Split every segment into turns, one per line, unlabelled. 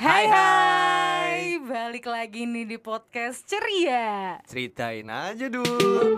Hai hai, balik lagi nih di podcast ceria.
Ceritain aja dulu.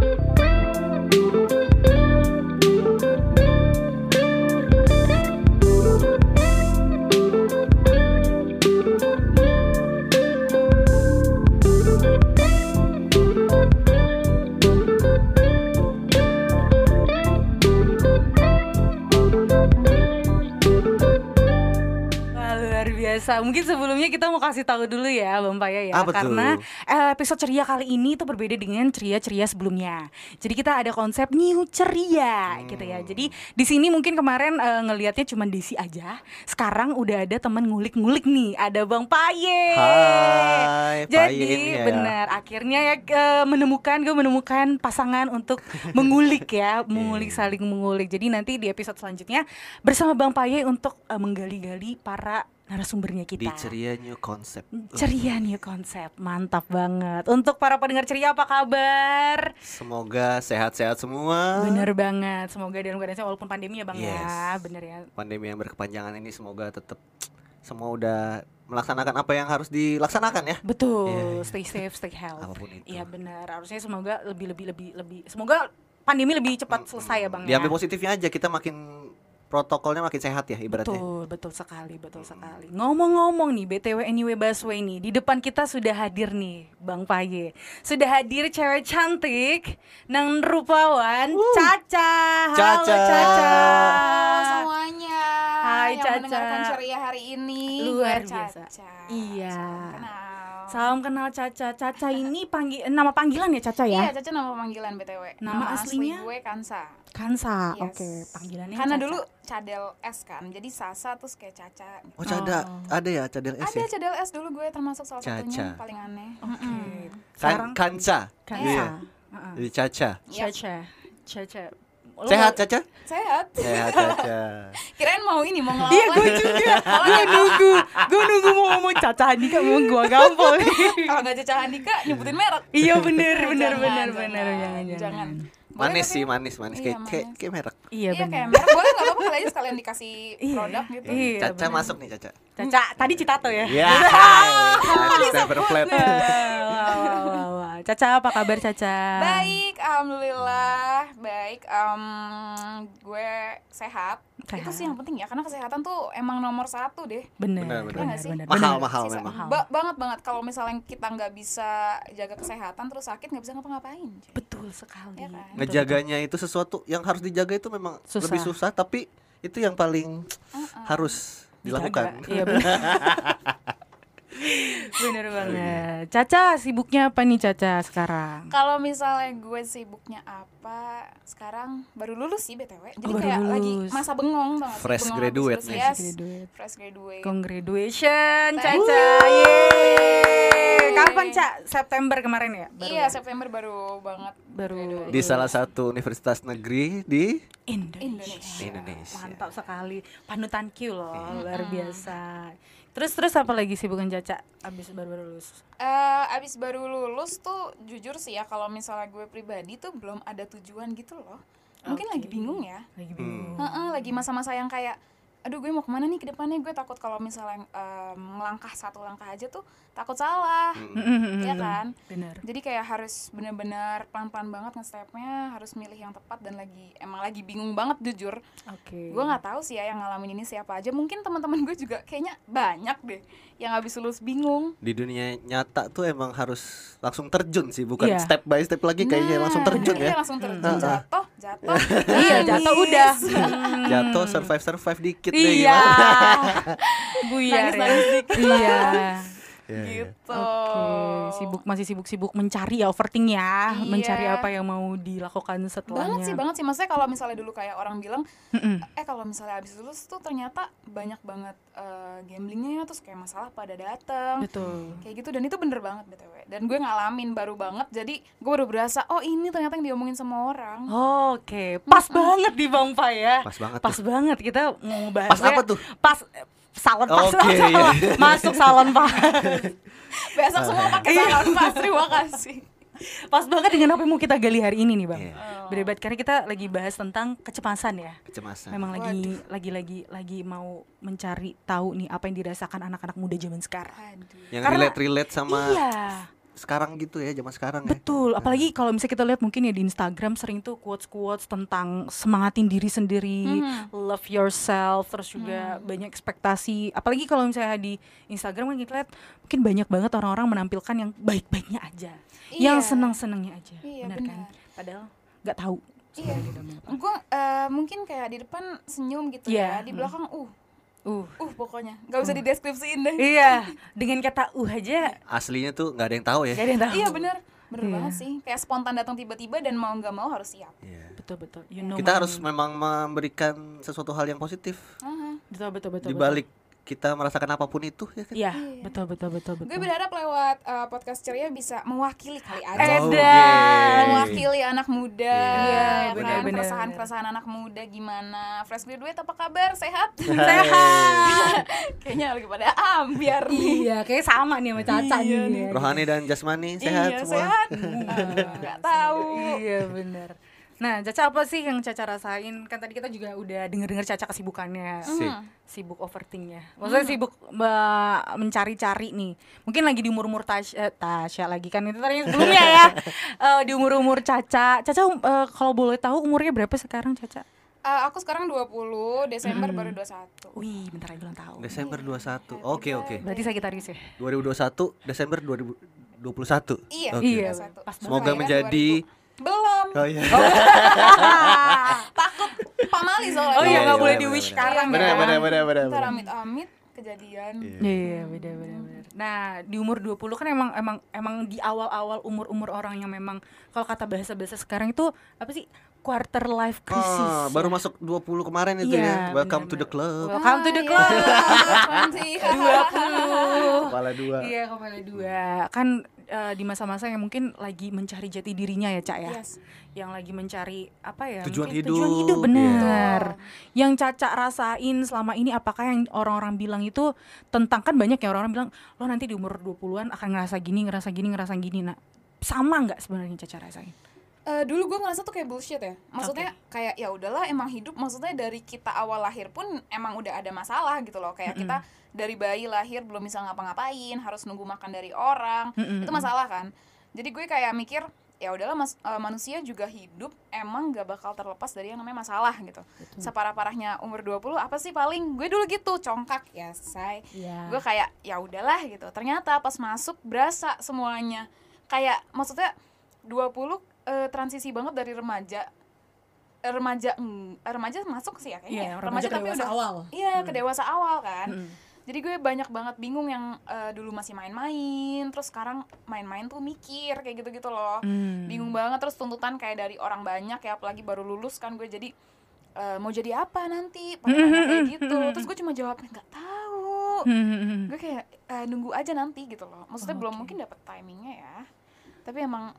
Biasa. Mungkin sebelumnya kita mau kasih tahu dulu ya, Bang Paya ya,
Apa tuh?
karena eh, episode ceria kali ini tuh berbeda dengan ceria-ceria sebelumnya. Jadi kita ada konsep new ceria gitu ya. Jadi di sini mungkin kemarin eh, ngelihatnya cuma Desi aja. Sekarang udah ada teman ngulik-ngulik nih, ada Bang Paye.
Hai,
Jadi
ya.
benar, akhirnya ya eh, menemukan gue menemukan pasangan untuk mengulik ya, mengulik
Iya.
saling mengulik. Jadi nanti di episode selanjutnya bersama Bang Paye untuk eh, menggali-gali para narasumbernya
Di
kita.
ceria new konsep.
Ceria nih konsep, mantap banget. Untuk para pendengar ceria apa kabar?
Semoga sehat-sehat semua.
Bener banget, semoga dalam keadaan walaupun pandemi ya bang ya,
Yes.
bener ya.
Pandemi yang berkepanjangan ini semoga tetap semua udah melaksanakan apa yang harus dilaksanakan ya.
Betul,
Iya, iya.
stay safe, stay health.
Apa pun itu.
Iya benar, harusnya semoga lebih lebih lebih lebih, semoga pandemi lebih cepat selesai ya bang ya.
Diambil positifnya aja kita makin protokolnya makin sehat ya ibaratnya.
Betul, betul sekali, betul sekali. Ngomong-ngomong nih, BTW Anyway Busway nih, di depan kita sudah hadir nih, Bang Paye. Sudah hadir cewek cantik, nang rupawan, Caca. Halo
Caca.
Caca.
Halo semuanya
Hai,
yang
Caca.
mendengarkan ceria hari ini
Luar biasa.
Caca.
Iya.
Salam kenal
Salam kenal Caca. Caca ini panggil nama panggilan ya Caca
Iya
ya?
Caca nama panggilan BTW
Nama aslinya?
asli gue Kansa
Kansa.
Yes.
Oke, panggilannya
Karena
Caca.
dulu cadel S kan Jadi Sasa terus kayak Caca gitu.
Oh, cada
Oh.
ada ya cadel S
Ada
ya?
cadel S dulu gue termasuk salah
Caca.
satunya paling aneh
Oke.
Mm-mm.
Sekarang
Kan.
Kansa.
Iya.
Heeh.
Jadi Caca.
Caca. Caca. Lo
Sehat Caca?
Sehat
Sehat Caca.
Kirain mau ini mau ngelawan
Iya gue juga Gue nunggu Gue nunggu mau ngomong Caca Andika Mau gue gampang
Kalau nggak Caca Andika nyebutin merek
Iya bener bener
Jangan,
bener
jangan,
bener Jangan
jangan.
jangan
Manis sih, manis, manis
Iya,
kayak kayak kayak merek.
Iya
Iya kayak merek Boleh nggak apa-apa kali aja sekalian dikasih
Iya.
produk gitu
Iya
Caca
bener.
masuk nih Caca.
Caca Tadi Citato ya
Ya.
Wah. Caca apa kabar Caca?
Baik, alhamdulillah. Baik, em, gue sehat. Itu
Sehat.
sih yang penting ya, karena kesehatan tuh emang nomor satu deh.
Bener
Bener, bener.
sih?
bener,
Mahal,
bener.
mahal
Sisa-
memang.
ba- banget banget. Kalau misalnya kita nggak bisa jaga kesehatan terus sakit nggak bisa ngapa-ngapain.
Betul sekali
Iya kan?
Betul,
Ngejaganya itu sesuatu yang harus dijaga itu memang
Susah.
lebih susah tapi itu yang paling
Uh-uh.
harus dilakukan.
Iya bener Bener banget Caca sibuknya apa nih Caca sekarang?
Kalau misalnya gue sibuknya apa, sekarang baru lulus sih btw. Jadi
Oh, baru
kayak lagi
lulus.
masa bengong banget.
Fresh graduate nih.
Yes,
Graduate.
fresh graduate.
Congratulations Caca. Yeay Kapan Cak? September kemarin ya? Baru
iya,
ya?
September baru banget.
Baru
Di salah satu universitas negeri di
Indonesia.
Indonesia.
Indonesia.
Mantap sekali. Panutan Q loh,
Iya.
luar biasa. Terus terus apa lagi sibukan Caca abis baru-baru lulus?
Eh, abis baru lulus tuh jujur sih ya kalau misalnya gue pribadi tuh belum ada tujuan gitu loh. Mungkin
Oke.
lagi bingung ya.
Lagi bingung.
Heeh, lagi masa-masa yang kayak aduh gue mau ke mana nih ke depannya gue takut kalau misalnya em, melangkah satu langkah aja tuh takut salah
Mm-mm.
Iya kan?
Bener.
jadi kayak harus bener-bener pelan-pelan banget nge-stepnya harus milih yang tepat dan lagi emang lagi bingung banget jujur
Oke.
gue nggak tahu sih ya yang ngalamin ini siapa aja mungkin teman-teman gue juga kayaknya banyak deh yang habis lulus bingung
di dunia nyata tuh emang harus langsung terjun sih bukan
Iya.
step by step lagi kayaknya
Nah,
langsung terjun
iya,
ya
langsung terjun
Hmm.
jatuh jatuh
Iya, jatuh udah.
jatuh survive survive dikit deh
Iya.
gimana.
Buyar ya.
Nangis-nangis dikit
Iya.
Iya, iya.
gitu
Oke, sibuk masih sibuk-sibuk mencari ya overthink ya,
Iya.
mencari apa yang mau dilakukan setelahnya.
banget sih banget sih maksudnya kalau misalnya dulu kayak orang bilang
Mm-mm.
eh kalau misalnya habis lulus tuh ternyata banyak banget eh, gamblingnya terus kayak masalah pada datang
Betul.
kayak gitu dan itu bener banget btw dan gue ngalamin baru banget jadi gue baru berasa oh ini ternyata yang diomongin sama orang
Oke, pas banget di Bang Pa ya.
pas banget
Pas
tuh.
banget kita mau ngebahas
Pas apa tuh?
Pas salon pas salon.
iya.
masuk salon pas.
besok semua pakai
Iya.
salon pas terima kasih
Pas banget dengan apa yang mau kita gali hari ini nih, Bang.
Iya.
Berdebat karena kita lagi bahas tentang kecemasan ya.
Kecemasan.
Memang lagi lagi lagi lagi mau mencari tahu nih apa yang dirasakan anak-anak muda zaman sekarang.
Aduh.
yang relate relate sama
Iya.
Sekarang gitu ya, zaman sekarang ya.
Betul, apalagi kalau misalnya kita lihat mungkin ya di Instagram sering tuh quotes-quotes tentang semangatin diri sendiri, love yourself, terus juga banyak ekspektasi. Apalagi kalau misalnya di Instagram kan kita lihat mungkin banyak banget orang-orang menampilkan yang baik-baiknya aja, yang
Iya.
senang-senangnya aja,
Iya,
benar kan? Padahal nggak tahu.
Iya. Gue eh, mungkin kayak di depan senyum gitu
Iya,
ya, di belakang uh,
Uh,
uh pokoknya nggak usah dideskripsiin deh.
iya, dengan kata uh aja
Aslinya tuh nggak ada yang tahu ya.
gak ada yang tahu.
Iya bener, bener
Iya.
banget sih. Kayak spontan datang tiba-tiba dan mau nggak mau harus siap.
Iya.
Betul betul. You know
Kita harus memang memberikan sesuatu hal yang positif
Aha.
betul betul betul.
di balik kita merasakan apa pun itu ya kan.
Iya, betul betul betul betul.
Gue berharap lewat eh, podcast ceria bisa mewakili kali aja.
Oh,
Edan.
mewakili anak muda,
Iya,
kan?
benar-benar.
keresahan-keresahan anak muda gimana? Fresh graduate apa kabar? Sehat?
Sehat.
Kayaknya lagi pada ambiar nih.
iya, kayak sama nih sama Caca
Iya
nih.
Rohani dan jasmani sehat
iya,
semua.
sehat. Eh, Nggak tahu.
Iya benar. Nah, Caca apa sih yang Caca rasain? Kan tadi kita juga udah denger-denger Caca kesibukannya.
Sip.
Sibuk overthinknya. Maksudnya sibuk me- mencari-cari nih. Mungkin lagi di umur-umur Tasya, eh, Tasya lagi kan itu tadi sebelumnya ya. Eh, di umur-umur Caca. Caca eh, kalau boleh tahu umurnya berapa sekarang Caca?
Eh, aku sekarang 20, Desember baru 21.
Wih, bentar lagi ulang tahun.
Desember 21. Oke oke.
Berarti Sagitarius ya?
2021 Desember 2021.
Iya,
Oke.
Iya,
21.
pas.
Semoga
Kelahiran
menjadi
2000. Belum.
Oh iya.
Takut Pak Mali soalnya.
Oh iya,
Iya,
nggak
iya,
boleh
benar,
di wish
benar.
sekarang
Benar
ya.
benar benar benar.
Ntar
benar.
amit-amit kejadian.
Iya, beda beda benar. Nah, di umur 20 kan emang emang emang di awal-awal umur-umur orang yang memang kalau kata bahasa-bahasa sekarang itu apa sih? quarter life crisis.
Ah, baru masuk 20 kemarin itu
Iya,
ya. Welcome to the club.
Welcome to the
Ah,
club.
iya.
20.
Kepala dua.
Iya, kepala dua. Kan eh, di masa-masa yang mungkin lagi mencari jati dirinya ya, Cak ya.
Yes.
Yang lagi mencari apa ya?
Tujuan
mungkin
hidup.
Tujuan hidup
Iya.
benar. Yang Caca rasain selama ini apakah yang orang-orang bilang itu tentang kan banyak ya orang-orang bilang lo nanti di umur 20-an akan ngerasa gini, ngerasa gini, ngerasa gini. Nah, sama nggak sebenarnya Caca rasain?
Eh, dulu gue ngerasa tuh kayak bullshit ya. Maksudnya kayak ya udahlah emang hidup maksudnya dari kita awal lahir pun emang udah ada masalah gitu loh. Kayak kita dari bayi lahir belum bisa ngapa-ngapain harus nunggu makan dari orang.
Mm-mm.
itu masalah kan? Jadi gue kayak mikir ya udahlah mas, eh, manusia juga hidup emang gak bakal terlepas dari yang namanya masalah gitu. Separah-parahnya umur 20 apa sih paling? Gue dulu gitu congkak. Ya say.
Iya.
gue kayak ya udahlah gitu. Ternyata pas masuk berasa semuanya. Kayak maksudnya 20 eh, transisi banget dari remaja remaja mm, remaja masuk sih ya kayaknya
Iya,
ya.
remaja ke dewasa awal.
iya ke dewasa awal kan
Mm.
jadi gue banyak banget bingung yang eh, dulu masih main-main terus sekarang main-main tuh mikir kayak gitu-gitu loh
Hmm.
bingung banget terus tuntutan kayak dari orang banyak ya apalagi baru lulus kan gue jadi eh, mau jadi apa nanti kayak gitu terus gue cuma jawabnya nggak tahu
Hmm.
gue kayak eh, nunggu aja nanti gitu loh maksudnya belum mungkin dapet timingnya ya tapi emang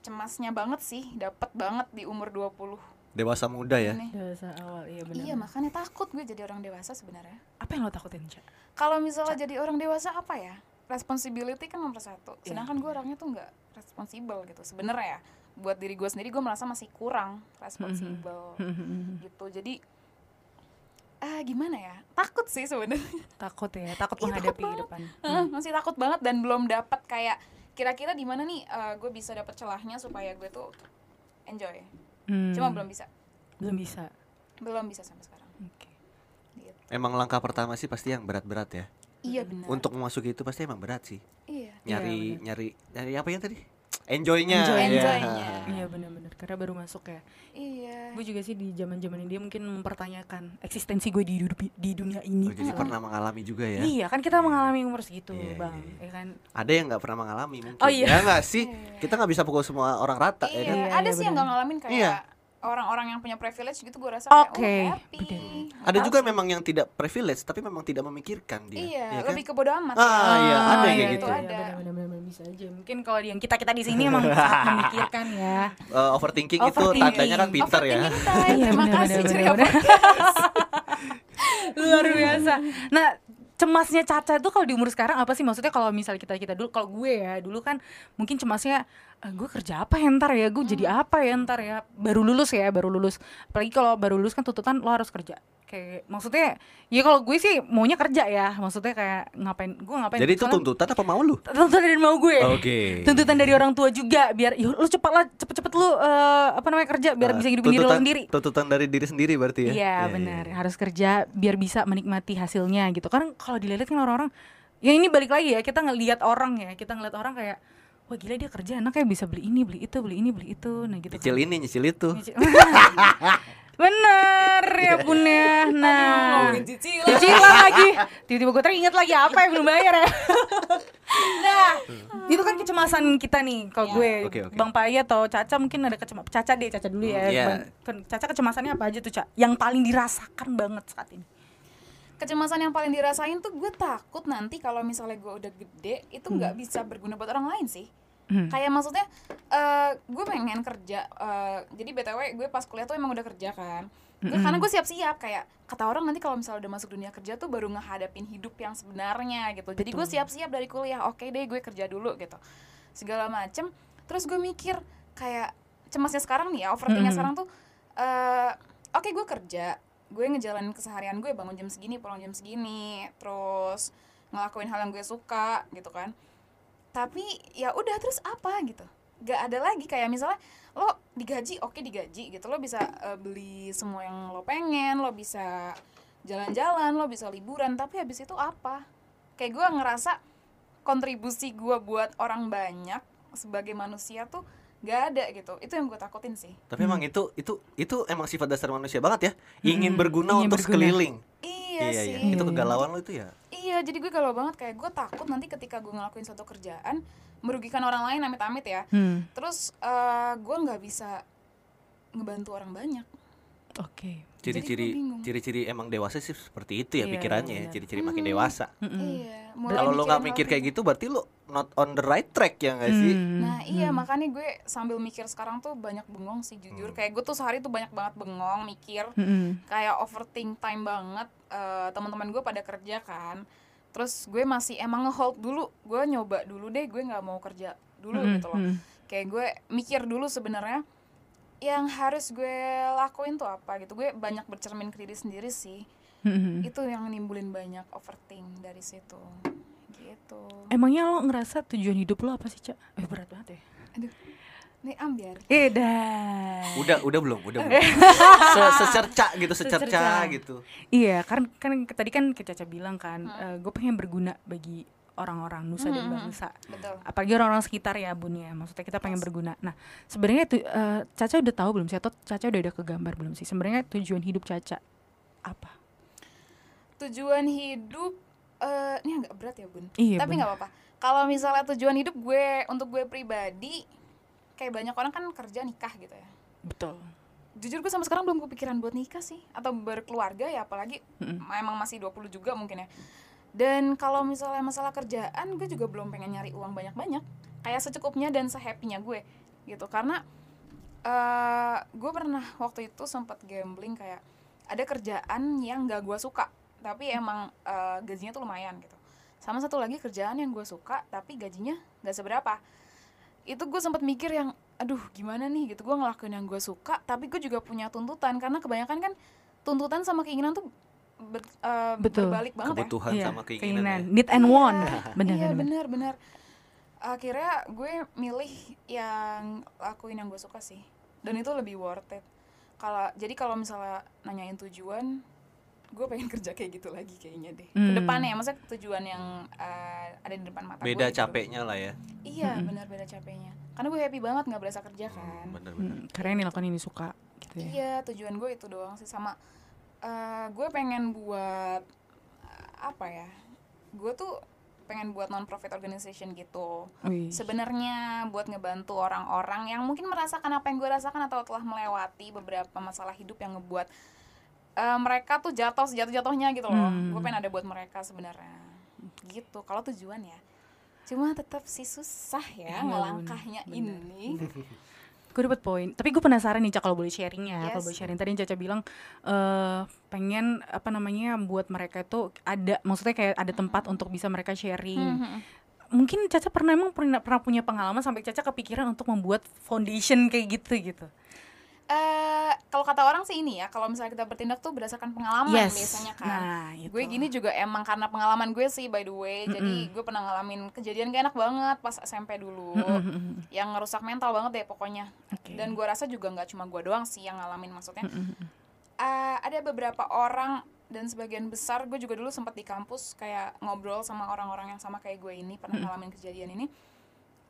cemasnya banget sih dapet banget di umur 20
Dewasa muda ya.
ini
Dewasa awal, iya benar.
iya makanya takut gue jadi orang dewasa sebenarnya
Apa yang lo takutin, Cak?
kalau misalnya jadi orang dewasa apa ya responsibility kan nomor satu
Iya.
sedangkan gue orangnya tuh nggak responsible gitu sebenarnya ya buat diri gue sendiri gue merasa masih kurang responsible gitu jadi ah gimana ya takut sih sebenarnya
Takut ya, takut
Iya,
menghadapi
takut banget.
depan.
Hah, masih takut banget dan belum dapat kayak kira-kira di mana nih gue bisa dapat celahnya supaya gue tuh enjoy
Hmm.
cuma belum bisa
belum bisa.
belum bisa sampai sekarang
Oke.
gitu.
Emang langkah pertama sih pasti yang berat-berat ya.
iya benar
Untuk memasuki itu pasti emang berat sih.
iya
Nyari
benar.
nyari nyari apa ya tadi? Enjoynya.
Enjoy.
ya.
Enjoynya.
Iya benar-benar karena baru masuk ya.
iya
Gue juga sih di zaman-zaman ini dia mungkin mempertanyakan eksistensi gue di hidup di dunia ini.
Oh, jadi pernah mengalami juga ya.
Iya kan kita mengalami umur segitu,
Iya,
bang,
iya,
ya kan.
Ada yang nggak pernah mengalami mungkin.
Oh, iya.
Ya nggak sih? Kita nggak bisa pukul semua orang rata ya kan?
iya
Iya,
ada
iya,
sih yang nggak ngalamin kayak
Iya.
Orang-orang yang punya privilege gitu gue rasa
Oke,
kayak oh happy
benar.
Ada juga memang yang tidak privilege tapi memang tidak memikirkan dia.
iya
ya kan?
lebih ke bodo amat
Ah,
ya.
iya, ada
Oh,
kayak
iya,
gitu.
itu ada.
benar-benar bisa aja. Mungkin kalau yang kita kita di sini emang sangat memikirkan ya.
Eh, overthinking, itu tandanya kan pinter ya.
Iya,
terima kasih
luar biasa nah cemasnya Caca tuh kalau di umur sekarang apa sih maksudnya kalau misalnya kita kita dulu kalau gue ya dulu kan mungkin cemasnya "Ah, gue kerja apa ya ntar ya? Gue jadi apa ya ntar ya? Baru lulus ya baru lulus. Apalagi kalau baru lulus kan tuntutan lo harus kerja. Kayak maksudnya ya kalau gue sih maunya kerja ya. Maksudnya kayak ngapain gue ngapain
Jadi itu tuntutan apa mau lu?
tuntutan dari mau gue.
Oke.
tuntutan dari orang tua juga biar yuk lu cepat lah cepet-cepet lu eh, apa namanya kerja biar
Ah,
bisa hidupin diri lo
tuntutan-
sendiri.
Tuntutan dari diri sendiri berarti ya?
Iya benar. Harus kerja biar bisa menikmati hasilnya gitu. Kan kalau dilihat kan orang-orang ya ini balik lagi ya kita ngelihat orang ya. Kita ngelihat orang kayak wah gila dia kerja enak kayak bisa beli ini beli itu beli ini beli itu nah gitu
Nyicil
kan.
ini, nyicil itu.
Nyicil- bener ya bunda nah
ngomongin cicilan.
lagi tiba-tiba gue teringat lagi apa yang belum bayar ya nah itu kan kecemasan kita nih kalau
Ya.
gue
Oke, oke.
bang Paya atau Caca mungkin ada kecemasan Caca deh Caca dulu ya
Hmm, iya.
Bang- Ken- Caca kecemasannya apa aja tuh Caca yang paling dirasakan banget saat ini
kecemasan yang paling dirasain tuh gue takut nanti kalau misalnya gue udah gede itu nggak bisa berguna buat orang lain sih.
Hmm.
kayak maksudnya eh gue pengen kerja eh, jadi btw gue pas kuliah tuh emang udah kerja kan. Gue- karena gue siap-siap kayak kata orang nanti kalau misalnya udah masuk dunia kerja tuh baru ngehadapin hidup yang sebenarnya gitu. Jadi gue siap-siap dari kuliah oke deh gue kerja dulu gitu. Segala macem. Terus gue mikir kayak cemasnya sekarang nih ya overthinkingnya
Mm-mm.
sekarang tuh eh oke gue kerja gue ngejalanin keseharian gue bangun jam segini pulang jam segini terus ngelakuin hal yang gue suka gitu kan. Tapi ya udah terus apa gitu. Gak ada lagi kayak misalnya lo digaji oke digaji gitu. Lo bisa eh, beli semua yang lo pengen lo bisa jalan-jalan lo bisa liburan tapi habis itu apa? Kayak gue ngerasa kontribusi gue buat orang banyak sebagai manusia tuh gak ada gitu itu yang gue takutin sih
Tapi emang itu itu itu emang sifat dasar manusia banget ya. Ingin
Mm-mm,
berguna
ingin
untuk
berguna.
sekeliling.
iya,
iya,
sih
iya. Itu
Iya,
kegalauan lo itu ya.
Iya, jadi gue galau banget kayak gue takut nanti ketika gue ngelakuin satu kerjaan merugikan orang lain amit-amit ya.
Hmm,
Terus eh, gue nggak bisa ngebantu orang banyak.
Oke.
Ciri-ciri ciri-ciri emang dewasa sih seperti itu ya
Iya,
pikirannya
iya,
ya. Ciri-ciri makin
Hmm.
dewasa.
Mm-mm.
Iya. mulai
Kalau lo nggak mikir kayak
itu.
gitu berarti lo not on the right track ya nggak sih?
Hmm,
Nah iya
hmm.
makanya gue sambil mikir sekarang tuh banyak bengong sih jujur.
Hmm.
Kayak gue tuh sehari tuh banyak banget bengong mikir.
Mm-mm.
Kayak overthink time banget. Eh, Teman-teman gue pada kerja kan. Terus gue masih emang ngehold dulu. Gue nyoba dulu deh. Gue nggak mau kerja dulu
Mm-mm,
gitu loh.
mm.
kayak gue mikir dulu sebenarnya yang harus gue lakuin tuh apa gitu gue banyak bercermin ke diri sendiri sih
Mm-mm.
itu yang nimbulin banyak overthink dari situ gitu
Emangnya lo ngerasa tujuan hidup lo apa sih, Cak? Eh berat banget ya.
aduh ini ambiar
Eh dah.
Udah udah belum, udah belum. Se secerca gitu, secerca
Secerca.
gitu.
Iya, kan kan tadi kan Caca bilang kan,
Hmm.
gue pengen berguna bagi orang-orang nusa dan
Hmm, hmm, hmm.
bangsa.
betul
Apalagi orang-orang sekitar ya, Bun ya. Maksudnya kita pengen berguna. Nah, sebenarnya itu eh, Caca udah tahu belum sih atau Caca udah ada kegambar belum sih? Sebenarnya tujuan hidup Caca apa?
tujuan hidup eh ini agak berat ya bun
Iya,
tapi
bener.
nggak apa-apa kalau misalnya tujuan hidup gue untuk gue pribadi kayak banyak orang kan kerja nikah gitu ya
Betul.
jujur gue sampai sekarang belum kepikiran buat nikah sih atau berkeluarga ya apalagi
Mm-mm.
emang masih 20 juga mungkin ya dan kalau misalnya masalah kerjaan gue juga belum pengen nyari uang banyak-banyak. Kayak secukupnya dan sehappynya gue gitu. Karena eh gue pernah waktu itu sempat gambling kayak ada kerjaan yang gak gue suka tapi emang eh, gajinya tuh lumayan gitu. Sama satu lagi kerjaan yang gue suka tapi gajinya gak seberapa. Itu gue sempat mikir yang aduh gimana nih? Gitu. Gue ngelakuin yang gue suka tapi gue juga punya tuntutan. Karena kebanyakan kan tuntutan sama keinginan tuh ber- eh,
Betul.
berbalik banget ya
Kebutuhan
Iya,
sama keinginan. ya.
Need and want. Benar,
iya
benar, benar.
benar akhirnya gue milih yang lakuin yang gue suka sih dan itu lebih worth it kalau jadi kalau misalnya nanyain tujuan gue pengen kerja kayak gitu lagi kayaknya deh
Hmm.
ke depannya maksudnya tujuan yang eh, ada di depan mata
Beda
gue gitu.
capeknya lah ya.
iya
Mm-mm.
benar beda capeknya karena gue happy banget nggak berasa kerja kan
Bener-bener.
Hmm, karena yang dilakukan ini suka gitu ya.
Iya, tujuan gue itu doang sih sama eh, gue pengen buat eh, apa ya? Gue tuh pengen buat non profit organization gitu. Sebenarnya buat ngebantu orang-orang yang mungkin merasakan apa yang gue rasakan atau telah melewati beberapa masalah hidup yang ngebuat eh, mereka tuh jatuh sejatuh-jatuhnya gitu loh.
Hmm.
Gue pengen ada buat mereka sebenarnya. Gitu. Kalau tujuan ya. Cuma tetap sih susah ya
Iya,
ngelangkahnya
bener.
ini.
gue dapet poin. Tapi gue penasaran nih Cak kalau boleh sharing ya kalau
Yes.
boleh sharing. Tadi Caca bilang eh pengen apa namanya buat mereka itu ada maksudnya kayak ada tempat untuk bisa mereka sharing.
Mhm.
mungkin Caca pernah emang pernah, pernah punya pengalaman sampai Caca kepikiran untuk membuat foundation kayak gitu gitu
Eh, kalau kata orang sih ini ya, kalau misalnya kita bertindak tuh berdasarkan pengalaman
Yes.
biasanya kan.
Nah, itu.
Gue gini juga emang karena pengalaman gue sih by the way. Jadi gue pernah ngalamin kejadian gak enak banget pas SMP dulu.
Mm-mm.
Yang ngerusak mental banget deh pokoknya.
Oke.
Dan gue rasa juga nggak cuma gue doang sih yang ngalamin maksudnya. Eh, ada beberapa orang dan sebagian besar gue juga dulu sempat di kampus kayak ngobrol sama orang-orang yang sama kayak gue ini pernah ngalamin kejadian ini.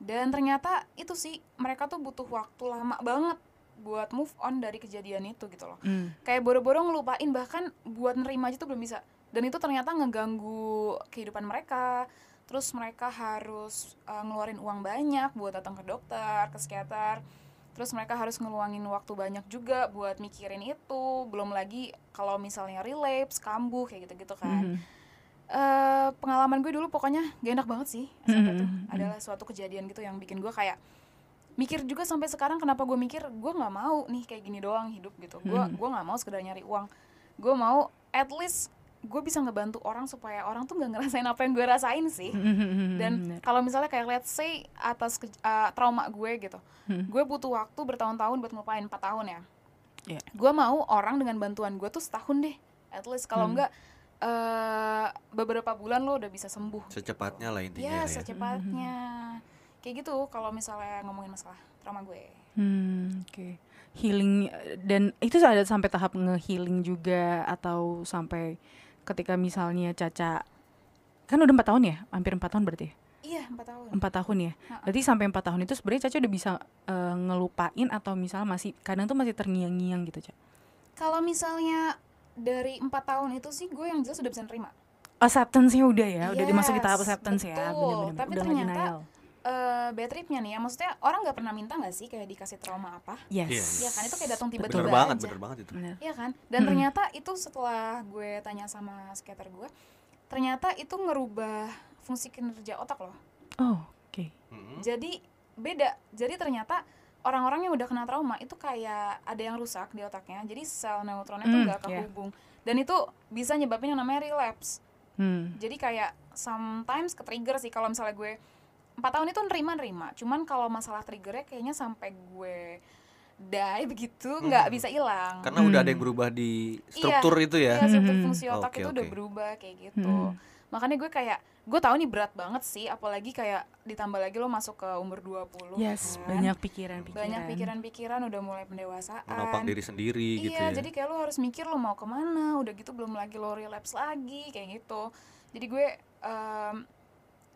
Dan ternyata itu sih mereka tuh butuh waktu lama banget buat move on dari kejadian itu gitu loh.
Mm.
kayak boro-boro ngelupain bahkan buat nerima aja tuh belum bisa. Dan itu ternyata ngeganggu kehidupan mereka. Terus mereka harus uh, ngeluarin uang banyak buat datang ke dokter ke psikiater. Terus mereka harus ngeluangin waktu banyak juga buat mikirin itu. Belum lagi kalau misalnya relapse kambuh kayak gitu-gitu kan.
Mhm.
Eh, pengalaman gue dulu pokoknya gak enak banget sih SMP tuh.
Mhm.
adalah suatu kejadian gitu yang bikin gue kayak mikir juga sampai sekarang kenapa gue mikir gue nggak mau nih kayak gini doang hidup gitu gue
Mhm.
gue nggak mau sekedar nyari uang gue mau at least gue bisa ngebantu orang supaya orang tuh nggak ngerasain apa yang gue rasain sih
Mhm.
dan
Bener.
kalau misalnya kayak let's say atas ke- uh, trauma gue gitu
Hmm.
gue butuh waktu bertahun-tahun buat ngelupain 4 tahun ya
Iya.
gue mau orang dengan bantuan gue tuh setahun deh at least kalau
Hmm.
enggak eh beberapa bulan lo udah bisa sembuh
Secepatnya lah intinya
ya
ya.
secepatnya kayak gitu kalau misalnya ngomongin masalah trauma gue
Hmm, oke. Healing eh, dan itu ada sampai tahap nge-healing juga atau sampai ketika misalnya Caca kan udah empat tahun ya, hampir empat tahun berarti ya?
iya empat tahun
empat tahun ya.
Ha-ha.
Berarti sampai empat tahun itu sebenarnya Caca udah bisa eh, ngelupain atau misalnya masih kadang tuh masih terngiang-ngiang gitu Caca.
kalau misalnya dari empat tahun itu sih gue yang jelas udah bisa nerima
Acceptance-nya udah ya, udah dimasukin tahap
Yes,
acceptance ya,
betul.
bener-bener.
Tapi
udah
ternyata eh bad tripnya nih ya maksudnya orang nggak pernah minta nggak sih kayak dikasih trauma apa
Yes.
Iya,
Iya kan itu kayak datang
Bener
tiba-tiba
banget,
aja
bener banget itu.
Bener.
Iya kan? Dan
Mm-mm.
ternyata itu setelah gue tanya sama psikiater gue, ternyata itu ngerubah fungsi kinerja otak loh.
Oh, oke.
Mm-mm.
Jadi beda. Jadi ternyata orang-orang yang udah kena trauma itu kayak ada yang rusak di otaknya. Jadi sel neutronnya tuh
Hmm,
nggak
iya.
kehubung. Dan itu bisa nyebabin yang namanya relapse.
Hmm.
Jadi kayak sometimes ke trigger sih kalau misalnya gue empat tahun itu nerima nerima. Cuman kalau masalah triggernya kayaknya sampai gue die begitu nggak
Hmm.
bisa hilang.
Karena udah ada
Hmm.
yang berubah di struktur itu ya.
Iya, struktur
Mhm.
fungsi otak
Oke,
itu udah
oke.
berubah kayak gitu.
Mhm.
Makanya gue kayak gue tahu nih berat banget sih, apalagi kayak ditambah lagi lo masuk ke umur 20
Yes,
kan.
banyak pikiran-pikiran.
banyak pikiran-pikiran udah mulai pendewasaan.
Menopang diri sendiri gitu
iya,
ya.
jadi kayak lo harus mikir lo mau ke mana, udah gitu belum lagi lo relapse lagi kayak gitu. Jadi gue em,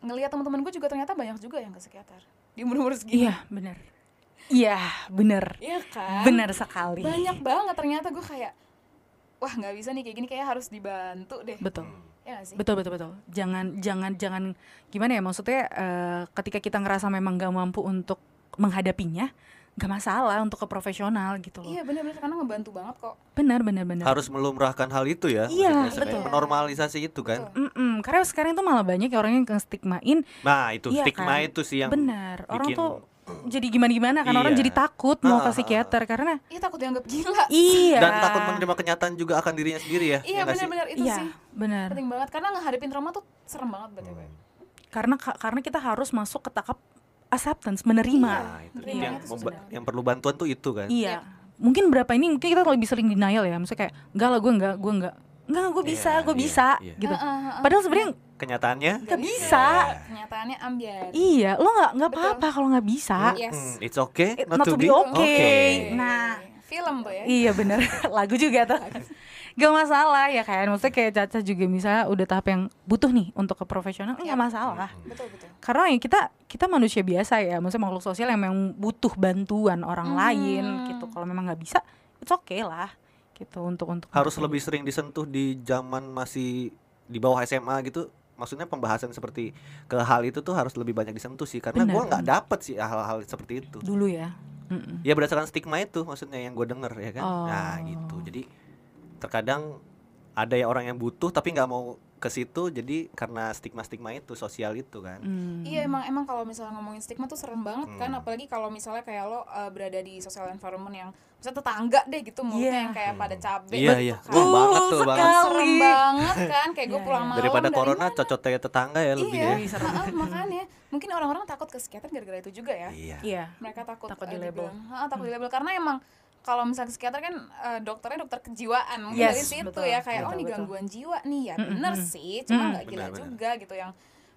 ngelihat teman-teman gue juga ternyata banyak juga yang ke psikiater di umur-umur segini.
Iya, benar. Iya, benar.
Iya kan?
Benar sekali.
Banyak banget ternyata gue kayak wah nggak bisa nih kayak gini kayak harus dibantu deh.
Betul.
Ya sih?
Betul betul betul. Jangan jangan jangan gimana ya maksudnya eh, ketika kita ngerasa memang gak mampu untuk menghadapinya, gak masalah untuk ke profesional gitu loh.
Iya benar-benar karena ngebantu banget kok.
Benar benar benar.
Harus melumrahkan hal itu ya.
Iya, betul.
Menormalisasi itu kan.
Betul.
Mm-mm, karena sekarang itu malah banyak ya orang yang stigmain
Nah, itu
Iya
stigma
kan?
itu sih yang
benar. Orang
bikin-
tuh jadi gimana-gimana kan orang
Iya.
jadi takut mau ke
ah.
psikiater karena
Iya takut dianggap gila.
iya.
dan takut menerima kenyataan juga akan dirinya sendiri ya.
Iya
nggak sih?
benar-benar itu
Iya,
sih
benar.
penting banget karena ngehadapin trauma tuh serem banget btw.
Hmm.
Karena ka- karena kita harus masuk ke tahap acceptance, menerima.
Nah, itu
Menerima
yang
susah.
yang perlu bantuan tuh itu kan.
Iya. Mungkin berapa ini mungkin kita lebih sering denial ya. Maksudnya kayak enggak lah gue enggak, gue enggak. Enggak, gue bisa,
Iya,
gue
iya,
bisa
iya.
gitu.
Heeh, heeh.
Padahal sebenarnya
Kenyataannya
nggak bisa.
Kenyataannya ambiar.
Iya, lo nggak nggak
Betul.
apa-apa kalau nggak bisa.
Yes.
Hmm, it's okay
It
not, to be,
okay.
okay.
Nah.
film tuh ya.
Iya bener, lagu juga tuh. Gak masalah ya kan, maksudnya kayak Caca juga misalnya udah tahap yang butuh nih untuk ke profesional, nggak
Yap.
masalah.
Betul betul.
Karena ya kita kita manusia biasa ya, maksudnya makhluk sosial yang memang butuh bantuan orang
Hmm.
lain gitu. Kalau memang nggak bisa, it's okay lah gitu untuk untuk
Harus
untuk-
lebih sering disentuh di zaman masih di bawah SMA gitu. Maksudnya pembahasan seperti ke hal itu tuh harus lebih banyak disentuh sih karena gua nggak dapet sih hal-hal seperti itu.
dulu ya. Mm-mm.
Ya berdasarkan stigma itu maksudnya yang gue denger ya kan.
Oh.
Nah gitu. Jadi terkadang ada ya orang yang butuh tapi nggak mau ke situ jadi karena stigma-stigma itu sosial itu kan.
Hmm.
Iya emang emang kalau misalnya ngomongin stigma tuh serem banget kan
Hmm.
apalagi kalau misalnya kayak lo uh, berada di social environment yang misalnya tetangga deh gitu mulutnya
Iya.
yang kayak pada cabe
Iya
gitu
iya.
kan.
Banget tuh
Betul
banget.
sekali.
serem banget kan kayak gue
Iya,
pulang
iya.
malam
Daripada
dari
corona
mana.
cocok kayak tetangga ya lebih
iya
ya.
serem.
makanya mungkin orang-orang takut ke psikiater gara-gara itu juga ya
Iya.
Iya.
mereka takut
Takut
eh,
di label.
dibilang, "Heeh, takut di label karena emang kalau misalnya psikiater kan eh, dokternya dokter kejiwaan mungkin
Yes,
dari situ
betul,
ya kayak oh
betul,
ini
betul.
gangguan jiwa nih ya
Mm-mm,
bener
mm.
sih cuma
Mm.
nggak gila
Benar, benar.
juga gitu yang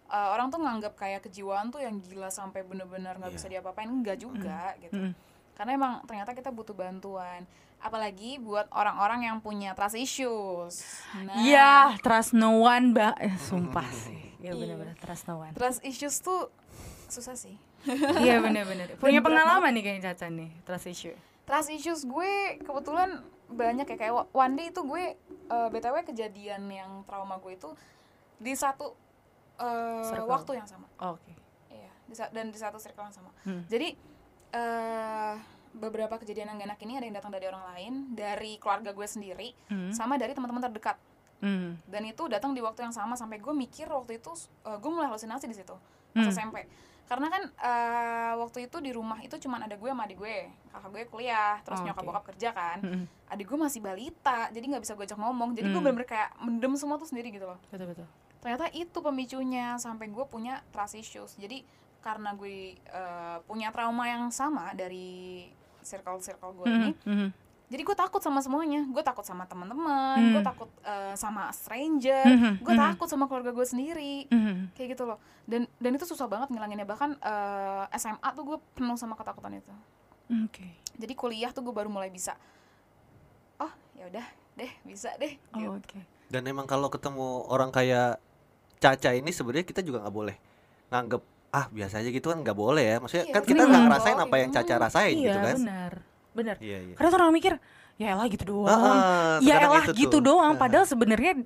eh, orang tuh nganggap kayak kejiwaan tuh yang gila sampai bener-bener nggak
Iya.
bisa diapa-apain enggak juga gitu
Mm.
karena emang ternyata kita butuh bantuan apalagi buat orang-orang yang punya trust issues nah
Iya, trust no one, Mbak. Eh, sumpah sih. Iya
Iya.
benar-benar trust no one.
trust issues tuh susah sih
Iya benar-benar. Punya pengalaman nih kayaknya Caca nih, trust issue.
Trust issues gue kebetulan banyak ya kayak wa- one day itu gue eh, btw kejadian yang trauma gue itu di satu
Circle.
waktu yang sama
Oh, Oke.
iya di sa- dan di satu circle yang sama
Hmm.
jadi eh beberapa kejadian yang gak enak ini ada yang datang dari orang lain dari keluarga gue sendiri
Hmm.
sama dari teman-teman terdekat
Hmm.
dan itu datang di waktu yang sama sampai gue mikir waktu itu eh, gue mulai halusinasi di situ pas
Hmm.
SMP karena kan eh, waktu itu di rumah itu cuman ada gue sama adik gue kakak gue kuliah terus
Oh,
nyokap bokap kerja kan
Hmm.
adik gue masih balita jadi nggak bisa gue ajak ngomong jadi gue
Hmm.
bener-bener kayak mendem semua tuh sendiri gitu loh
Betul betul.
ternyata itu pemicunya sampai gue punya trust issues jadi karena gue eh, punya trauma yang sama dari circle circle gue ini
Hmm. Hmm.
Jadi gue takut sama semuanya gue takut sama teman-teman
Hmm.
gue takut eh, sama stranger
Hmm.
gue
Hmm.
takut sama keluarga gue sendiri
Hmm.
kayak gitu loh dan dan itu susah banget ngilanginnya bahkan eh, SMA tuh gue penuh sama ketakutan itu
Oke.
jadi kuliah tuh gue baru mulai bisa oh ya udah deh bisa deh gitu.
Oh, Oke.
Dan emang kalau ketemu orang kayak Caca ini sebenarnya kita juga nggak boleh nganggep ah biasa aja gitu kan nggak boleh ya. Maksudnya
Iya,
kan kita nggak ngerasain apa yang
Hmm,
Caca rasain
Iya
gitu kan.
benar. Benar.
Iya iya.
Karena tuh orang mikir, ya elah gitu doang.
Heeh,
ya elah
itu
gitu
tuh.
doang. Padahal sebenarnya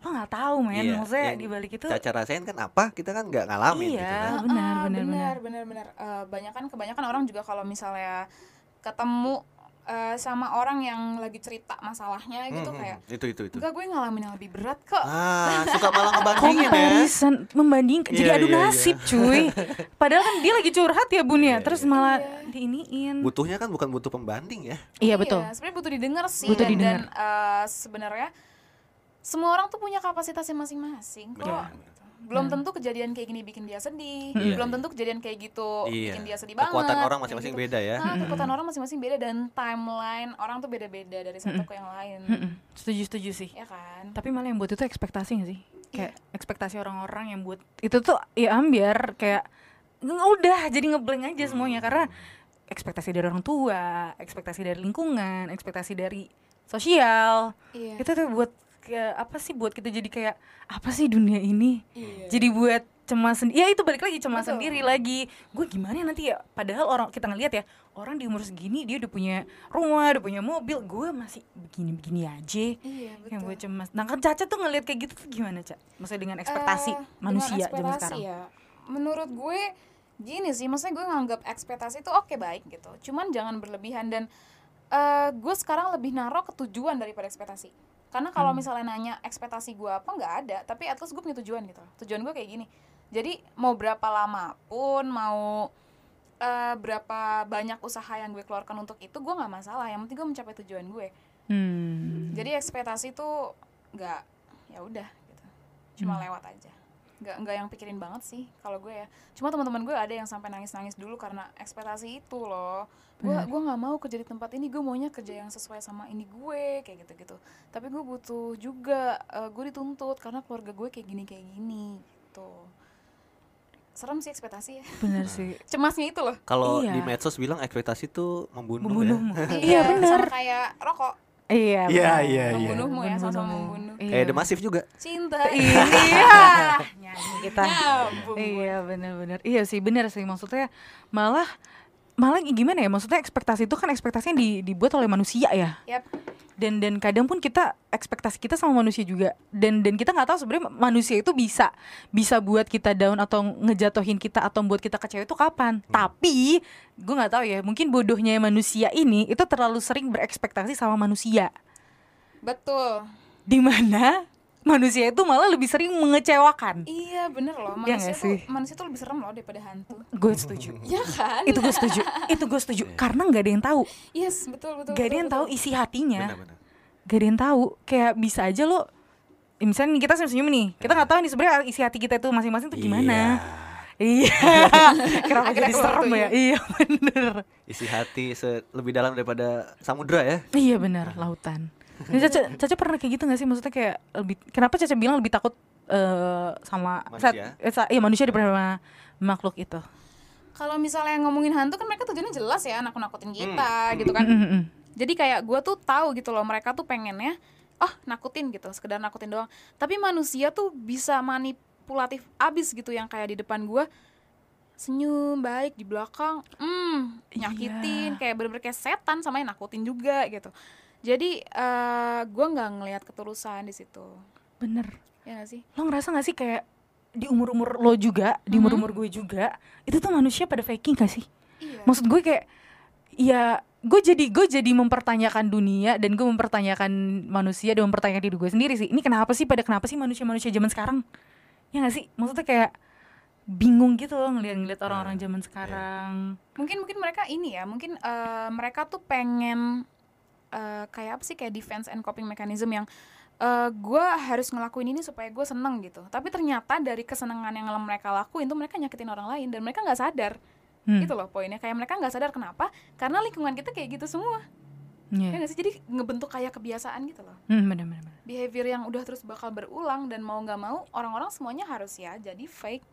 lo nggak tahu men.
Iya,
Maksudnya di balik itu.
Caca rasain kan apa? Kita kan nggak ngalamin
Iya.
gitu kan.
Ah, benar,
Ah,
benar,
benar benar benar Eh, banyak kan kebanyakan orang juga kalau misalnya ketemu eh, sama orang yang lagi cerita masalahnya gitu
Hmm,
kayak
itu itu itu.
enggak gue ngalamin yang lebih berat kok
Ah, suka malah ngebandingin ya.
Comparison, membandingkan, jadi
Iya,
adu
iya, iya.
nasib cuy. Padahal kan dia lagi curhat ya bun ya,
Iya,
terus
iya.
malah
Iya.
diiniin.
Butuhnya kan bukan butuh pembanding ya.
Iya betul.
sebenarnya butuh didengar sih
Butuh
dan,
didengar.
dan, eh, sebenarnya semua orang tuh punya kapasitasnya masing-masing kok
Benar.
gitu. Belum
Hmm.
tentu kejadian kayak gini bikin dia sedih
Iya,
belum
iya.
tentu kejadian kayak gitu
Iya.
bikin dia sedih banget
Kekuatan orang
kayak
masing-masing
gitu.
beda ya.
Nah, kekuatan orang masing-masing beda dan timeline orang tuh beda-beda dari satu
Mm-mm.
ke yang lain.
Setuju setuju sih.
ya kan
Tapi malah yang buat itu ekspektasi gak sih? Kayak
Iya.
ekspektasi orang-orang yang buat itu tuh ya ambiar kayak udah jadi ngeblank aja semuanya karena ekspektasi dari orang tua, ekspektasi dari lingkungan, ekspektasi dari sosial.
iya
Itu tuh buat kayak apa sih buat kita jadi kayak apa sih dunia ini?
Iya.
Jadi buat cemas sendiri. Ya itu balik lagi cemas
Betul.
sendiri lagi. Gue gimana nanti ya? Padahal orang kita ngelihat ya, orang di umur segini dia udah punya rumah, udah punya mobil. Gue masih begini-begini aja
iya
yang gue cemas. Nah kan Caca tuh ngeliat kayak gitu tuh gimana Caca? Maksudnya dengan ekspektasi
Eh,
manusia
dengan
zaman
ekspektasi
sekarang.
ya menurut gue gini sih maksudnya gue nganggap ekspektasi itu oke baik gitu cuman jangan berlebihan dan eh, gue sekarang lebih naruh ke tujuan daripada ekspektasi karena kalau
Hmm.
misalnya nanya ekspektasi gue apa nggak ada. Tapi at least gue punya tujuan gitu tujuan gue kayak gini. Jadi mau berapa lama pun mau eh, berapa banyak usaha yang gue keluarkan untuk itu gue nggak masalah. Yang penting gue mencapai tujuan gue
Hmm.
jadi ekspektasi tuh nggak ya udah gitu. Cuma
Hmm.
lewat aja nggak nggak yang pikirin banget sih kalau gue ya cuma teman-teman gue ada yang sampai nangis nangis dulu karena ekspektasi itu loh gue
Benar.
gue nggak mau kerja di tempat ini gue maunya kerja yang sesuai sama ini gue kayak gitu gitu tapi gue butuh juga eh, gue dituntut karena keluarga gue kayak gini kayak gini gitu serem sih ekspektasi ya
Bener sih.
cemasnya itu loh
Kalau
Iya.
di medsos bilang ekspektasi tuh membunuh,
Membunuhmu.
ya.
Iya bener.
sama kayak rokok
Iya.
Iya, iya, iya.
membunuhmu ya sama-sama
Membunuhmu.
membunuh
Iya.
Kayak The Massive juga.
cinta
Iya. Nyanyi kita.
Nyambung.
Iya bener-bener Iya sih bener sih maksudnya malah malah gimana ya? Maksudnya ekspektasi itu kan ekspektasi yang di- dibuat oleh manusia ya.
Yap.
dan dan kadang pun kita ekspektasi kita sama manusia juga. Dan dan kita nggak tahu sebenarnya manusia itu bisa bisa buat kita down atau ngejatohin kita atau buat kita kecewa itu kapan. Tapi gue nggak tahu ya mungkin bodohnya manusia ini itu terlalu sering berekspektasi sama manusia.
Betul.
Di mana manusia itu malah lebih sering mengecewakan.
Iya bener loh
Iya
manusia
nggak
tuh
sih?
manusia tuh lebih serem loh daripada hantu.
Gue setuju.
Iya kan?
itu gue setuju. Itu gue setuju. Karena nggak ada yang tahu.
Yes betul betul.
Gak ada
betul,
yang
betul.
tahu isi hatinya.
Benar-benar.
Gak ada yang tahu. Kayak bisa aja lo ya misalnya kita senyum nih, kita nggak tahu nih sebenarnya isi hati kita itu masing-masing tuh gimana. Iya. Kenapa
Akhirnya
jadi serem ya?
ya.
Iya bener.
Isi hati lebih dalam daripada samudra ya.
Iya benar, lautan. Ini Caca, Caca pernah kayak gitu gak sih? Maksudnya kayak lebih kenapa Caca bilang lebih takut eh, sama
Manusia?
eh, sa- iya manusia daripada makhluk itu.
Kalau misalnya ngomongin hantu kan mereka tujuannya jelas ya nakut-nakutin kita gitu kan.
Mm, mm, mm.
Jadi kayak gue tuh tahu gitu loh mereka tuh pengennya oh nakutin gitu sekedar nakutin doang. Tapi manusia tuh bisa manipulatif abis gitu yang kayak di depan gue senyum baik di belakang, hmm nyakitin kayak bener-bener kayak setan sama yang nakutin juga gitu. Jadi eh gue nggak ngelihat ketulusan di situ,
Bener.
ya gak sih?
Lo ngerasa gak sih kayak di umur-umur lo juga, di umur-umur gue juga, itu tuh manusia pada faking gak sih?
Iya.
Maksud gue kayak ya gue jadi gue jadi mempertanyakan dunia dan gue mempertanyakan manusia dan mempertanyakan diri gue sendiri sih. Ini kenapa sih pada kenapa sih manusia-manusia zaman sekarang? Ya gak sih? Maksudnya kayak bingung gitu loh ngeliat-ngeliat orang-orang zaman sekarang.
mungkin mungkin mereka ini ya mungkin eh, mereka tuh pengen eh, kayak apa sih kayak defense and coping mechanism yang eh gue harus ngelakuin ini supaya gue seneng gitu tapi ternyata dari kesenangan yang mereka lakuin tuh mereka nyakitin orang lain dan mereka nggak sadar
Hmm.
gitu loh poinnya kayak mereka nggak sadar kenapa karena lingkungan kita kayak gitu semua ya
Iya.
nggak sih jadi ngebentuk kayak kebiasaan gitu loh
Hmm, bener-bener.
behavior yang udah terus bakal berulang dan mau nggak mau orang-orang semuanya harus ya jadi fake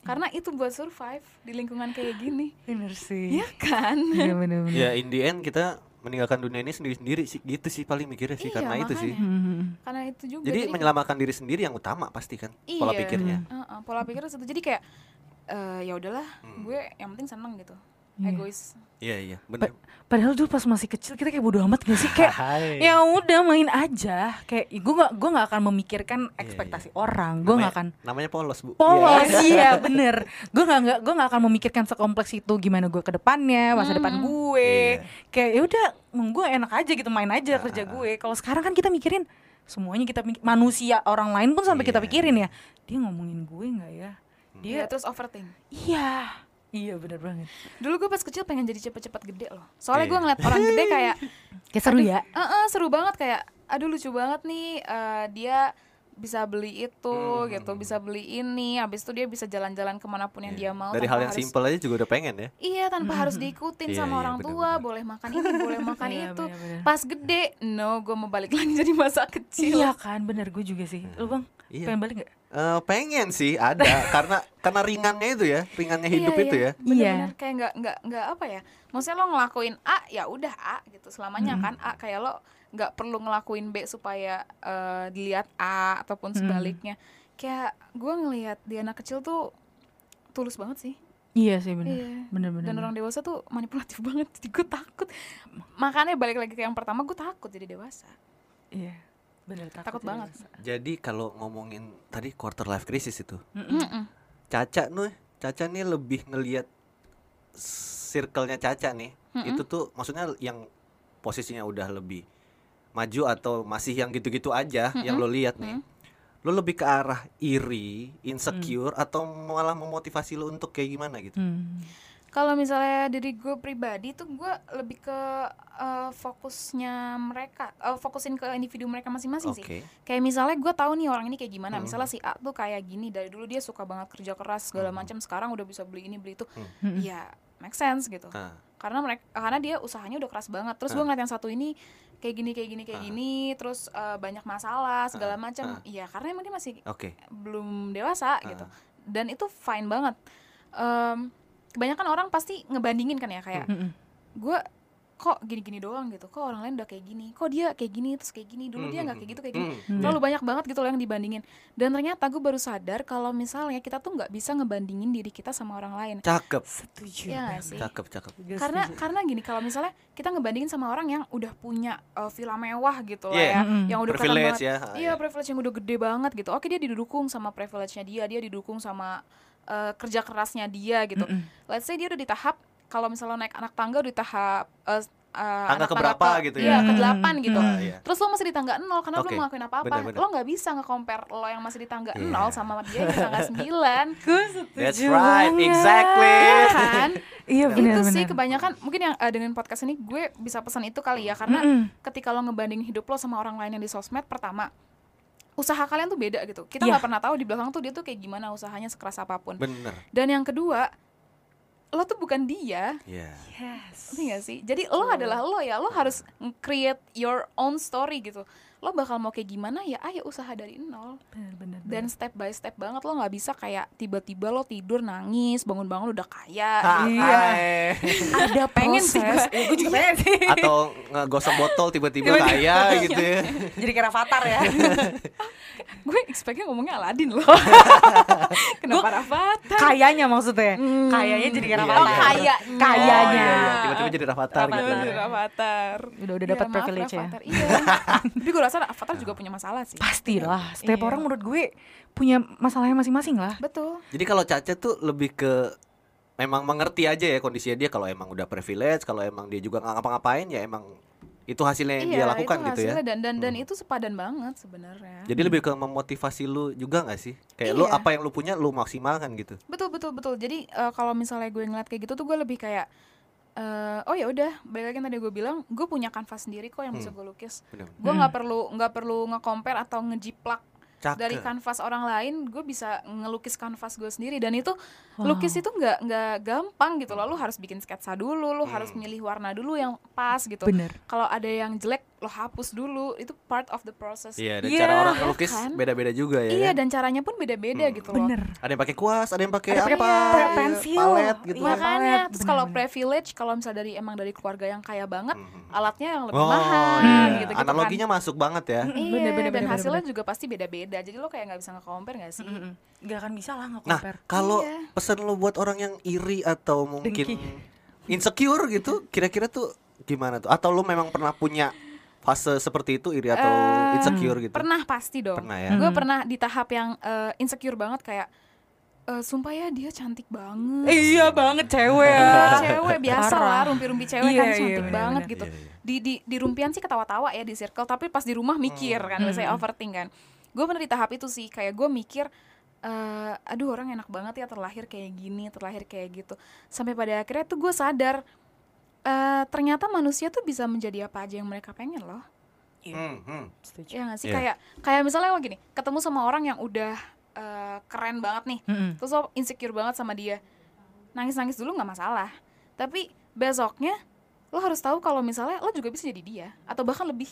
karena itu buat survive di lingkungan kayak gini
Bener sih.
Iya kan
Iya bener-bener.
Ya in the end kita meninggalkan dunia ini sendiri-sendiri sih gitu sih paling mikirnya sih
Iya,
karena itu sih.
makanya.
Hmm.
karena itu juga
Jadi menyelamatkan diri sendiri yang utama pasti kan pola
Iya.
pikirnya.
Heeh, pola pikirnya satu jadi kayak eh ya udahlah
Hmm.
gue yang penting seneng gitu
Iya.
egois.
Iya iya. Benar.
Padahal dulu pas masih kecil kita kayak bodo amat gak sih? Kayak ya udah main aja. Kayak gue gak gue gak akan memikirkan
Iya,
ekspektasi orang. Gue gak akan
Namanya- polos bu.
polos iya. bener. Gue gak, gak gue gak akan memikirkan sekompleks itu gimana gue ke depannya masa depan gue.
Iya.
kayak ya udah gue enak aja gitu main aja
Ah,
kerja gue. Kalau sekarang kan kita mikirin semuanya kita mik- manusia orang lain pun sampai kita
Iya.
pikirin ya dia ngomongin gue nggak ya?
Dia
dia
terus overthink.
Iya iya bener banget.
Dulu gue pas kecil pengen jadi cepet-cepet gede loh. Soalnya
Iya.
gue ngeliat orang gede kayak
kayak seru ya?
"Eh, eh, seru banget kayak aduh lucu banget nih eh, dia bisa beli itu
Hmm.
gitu bisa beli ini habis itu dia bisa jalan-jalan ke mana pun yang dia mau
Dari hal yang
harus-
simpel aja juga udah pengen ya.
Iya tanpa harus diikutin
Iya,
sama
iya,
orang tua,
bener-bener.
boleh makan ini, boleh makan
Iya,
itu.
bener-bener.
Pas gede, no, gue mau balik lagi jadi masa kecil.
iya kan bener gue juga sih lu bang
Iya.
pengen balik nggak
Eh, pengen sih ada karena karena ringannya itu ya ringannya hidup
Iya,
itu
iya.
ya.
Bener-bener kayak nggak nggak nggak apa ya? Maksudnya lo ngelakuin A ya udah A gitu selamanya
Mm.
kan A kayak lo nggak perlu ngelakuin B supaya eh, dilihat A ataupun
Mm.
sebaliknya. Kayak gue ngelihat di anak kecil tuh tulus banget sih.
iya sih bener
Iya.
bener bener,
Dan
bener.
orang dewasa tuh manipulatif banget. Jadi gue takut. Makanya balik lagi ke yang pertama gue takut jadi dewasa.
iya bener takut,
Takut banget.
Jadi kalau ngomongin tadi quarter life crisis itu,
Mm-mm.
Mm-mm.
Caca nih, Caca nih lebih ngelihat circle-nya Caca nih.
Mm-mm.
Itu tuh maksudnya yang posisinya udah lebih maju atau masih yang gitu-gitu aja yang lo lihat nih. Lo lebih ke arah iri, insecure atau malah memotivasi lo untuk kayak gimana gitu.
Hmm.
Kalau misalnya diri gue pribadi tuh gue lebih ke eh, fokusnya mereka, eh, fokusin ke individu mereka masing-masing sih.
Oke.
Kayak misalnya gue tahu nih orang ini kayak gimana.
Hmm.
Misalnya si A tuh kayak gini dari dulu dia suka banget kerja keras segala macam. Sekarang udah bisa beli ini beli itu.
Hmm.
Ya make sense gitu.
Nah,
Karena mereka karena dia usahanya udah keras banget. Terus gue
Ah.
ngeliat yang satu ini kayak gini kayak gini kayak
Ah.
gini. Terus eh, banyak masalah segala
Ah.
macam.
Ah.
Iya karena emang dia masih
oke.
belum dewasa gitu
Ah.
dan itu fine banget Em, kebanyakan orang pasti ngebandingin kan ya kayak gue kok gini-gini doang gitu kok orang lain udah kayak gini kok dia kayak gini terus kayak gini dulu dia nggak kayak gitu kayak gini
Hmm.
terlalu banyak banget gitu loh yang dibandingin dan ternyata gue baru sadar kalau misalnya kita tuh nggak bisa ngebandingin diri kita sama orang lain
Cakep.
setuju
Iya
banget.
sih
Cakep, cakep.
Karena
setuju.
karena gini kalau misalnya kita ngebandingin sama orang yang udah punya uh, villa mewah gitu lah
Yeah.
ya
Mm-mm.
yang udah
Privilege
banget
ya.
Iya privilege yang udah gede banget gitu. Oke dia didukung sama privilege-nya dia, dia didukung sama eh, kerja kerasnya dia gitu.
Mm-mm.
Let's say dia udah di tahap kalau misalnya naik anak tangga udah di tahap eh, uh,
Tangga
anak
keberapa
ke-
gitu ya?
Iya, ke
Hmm,
delapan gitu.
Ah, iya.
Terus lo masih di tangga nol karena
Oke,
belum ngelakuin apa-apa. Lo nggak bisa nge-compare lo yang masih di tangga
Iya.
nol sama dia yang di tangga sembilan.
Gue
That's right,
banget.
exactly.
Iya kan?
Iya
itu
benar
sih
benar.
kebanyakan mungkin yang uh, dengan podcast ini gue bisa pesan itu kali ya karena
Mm-mm.
ketika lo ngebanding hidup lo sama orang lain yang di sosmed pertama usaha kalian tuh beda gitu kita
Iya.
nggak pernah tahu di belakang tuh dia tuh kayak gimana usahanya sekeras apa pun
Bener.
dan yang kedua lo tuh bukan dia
Iya.
Yes.
ngerti gak sih jadi lo adalah lo ya lo harus create your own story gitu lo bakal mau kayak gimana ya ayo usaha dari nol
Benar benar.
dan step by step banget lo nggak bisa kayak tiba-tiba lo tidur nangis bangun-bangun udah kaya gitu.
Iya. ada
Pengen sih gue.
Ya, gue juga pengen sih.
Atau ngegosok botol tiba-tiba kaya gitu ya.
Jadi kayak Rafathar ya.
gue expectnya ngomongnya Aladin loh kenapa Rafathar
Kayaknya maksudnya.
Hmm.
Kayaknya jadi kayak
Iya,
Rafathar.
iya.
kayaknya.
Kayaknya.
Oh, iya, iya. Tiba-tiba jadi Rafathar gitu.
Iya, Rafathar
Udah udah
Iya,
dapat privilege ya.
Iya tapi gue rasa Avatar juga punya masalah sih
Pastilah. Setiap
Iya.
orang menurut gue punya masalahnya masing-masing lah.
betul
Jadi kalau Caca tuh lebih ke memang mengerti aja ya kondisinya dia kalau emang udah privilege, kalau emang dia juga nggak ngapa-ngapain ya emang itu hasilnya yang dia lakukan
itu
gitu ya.
hasilnya dan dan dan itu sepadan banget sebenarnya
Jadi lebih ke memotivasi lu juga nggak sih? Kayak lu
Iya.
apa yang lu punya lu maksimalkan gitu.
betul betul betul jadi eh, kalau misalnya gue ngeliat kayak gitu tuh gue lebih kayak eh, oh ya udah balik lagi yang tadi gue bilang gue punya kanvas sendiri kok yang bisa
Hmm.
gue lukis gue nggak perlu nggak perlu nge-compare atau ngejiplak
Cakep.
dari kanvas orang lain gue bisa ngelukis kanvas gue sendiri dan itu
Wow.
lukis itu nggak nggak gampang gitu loh lu harus bikin sketsa dulu lu harus
Hmm.
milih warna dulu yang pas gitu kalau ada yang jelek lo hapus dulu itu part of the process
Iya, dan
Iya,
cara orang
ya
ngelukis
kan?
beda-beda juga ya.
iya
kan?
dan caranya pun beda-beda
Hmm.
gitu loh
Bener.
Ada yang pakai kuas, ada yang pakai
Ada
apa? iya,
pensil.
palet gitu.
Iya,
kan.
makanya
palet,
terus kalau privilege kalau misalnya dari emang dari keluarga yang kaya banget
Mhm.
alatnya yang lebih
Oh,
mahal
iya.
gitu gitu
Analoginya masuk banget ya.
kan iya
Bener, bener,
dan
bener,
hasilnya
bener.
juga pasti beda-beda jadi lo kayak nggak bisa nge-compare nggak sih
Mm-mm. Gak akan bisa lah
Nah,
nge-compare.
kalau
Iya.
pesan lu buat orang yang iri atau mungkin
Dengki.
insecure gitu, kira-kira tuh gimana tuh? Atau lu memang pernah punya fase seperti itu iri atau
Eh,
insecure gitu?
pernah pasti dong
Pernah ya.
gue
Hmm.
pernah di tahap yang eh, insecure banget kayak eh, sumpah ya dia cantik banget
Iya banget cewek ya.
cewek biasa
Parah.
lah rumpi-rumpi cewek
Iya,
kan
iya,
cantik
bener,
banget
bener.
gitu
Iya, iya.
di di di rumpian sih ketawa-tawa ya di circle tapi pas di rumah mikir kan
Hmm.
biasanya overthink kan gue pernah di tahap itu sih kayak gue mikir eh aduh orang enak banget ya terlahir kayak gini terlahir kayak gitu sampai pada akhirnya tuh gue sadar eh ternyata manusia tuh bisa menjadi apa aja yang mereka pengen loh
Hmm, hmm.
Setuju.
ya nggak sih
Iya.
kayak kayak misalnya lo gini ketemu sama orang yang udah eh, keren banget nih
Mm-mm.
terus lo insecure banget sama dia nangis nangis dulu nggak masalah tapi besoknya lo harus tahu kalau misalnya lo juga bisa jadi dia atau bahkan lebih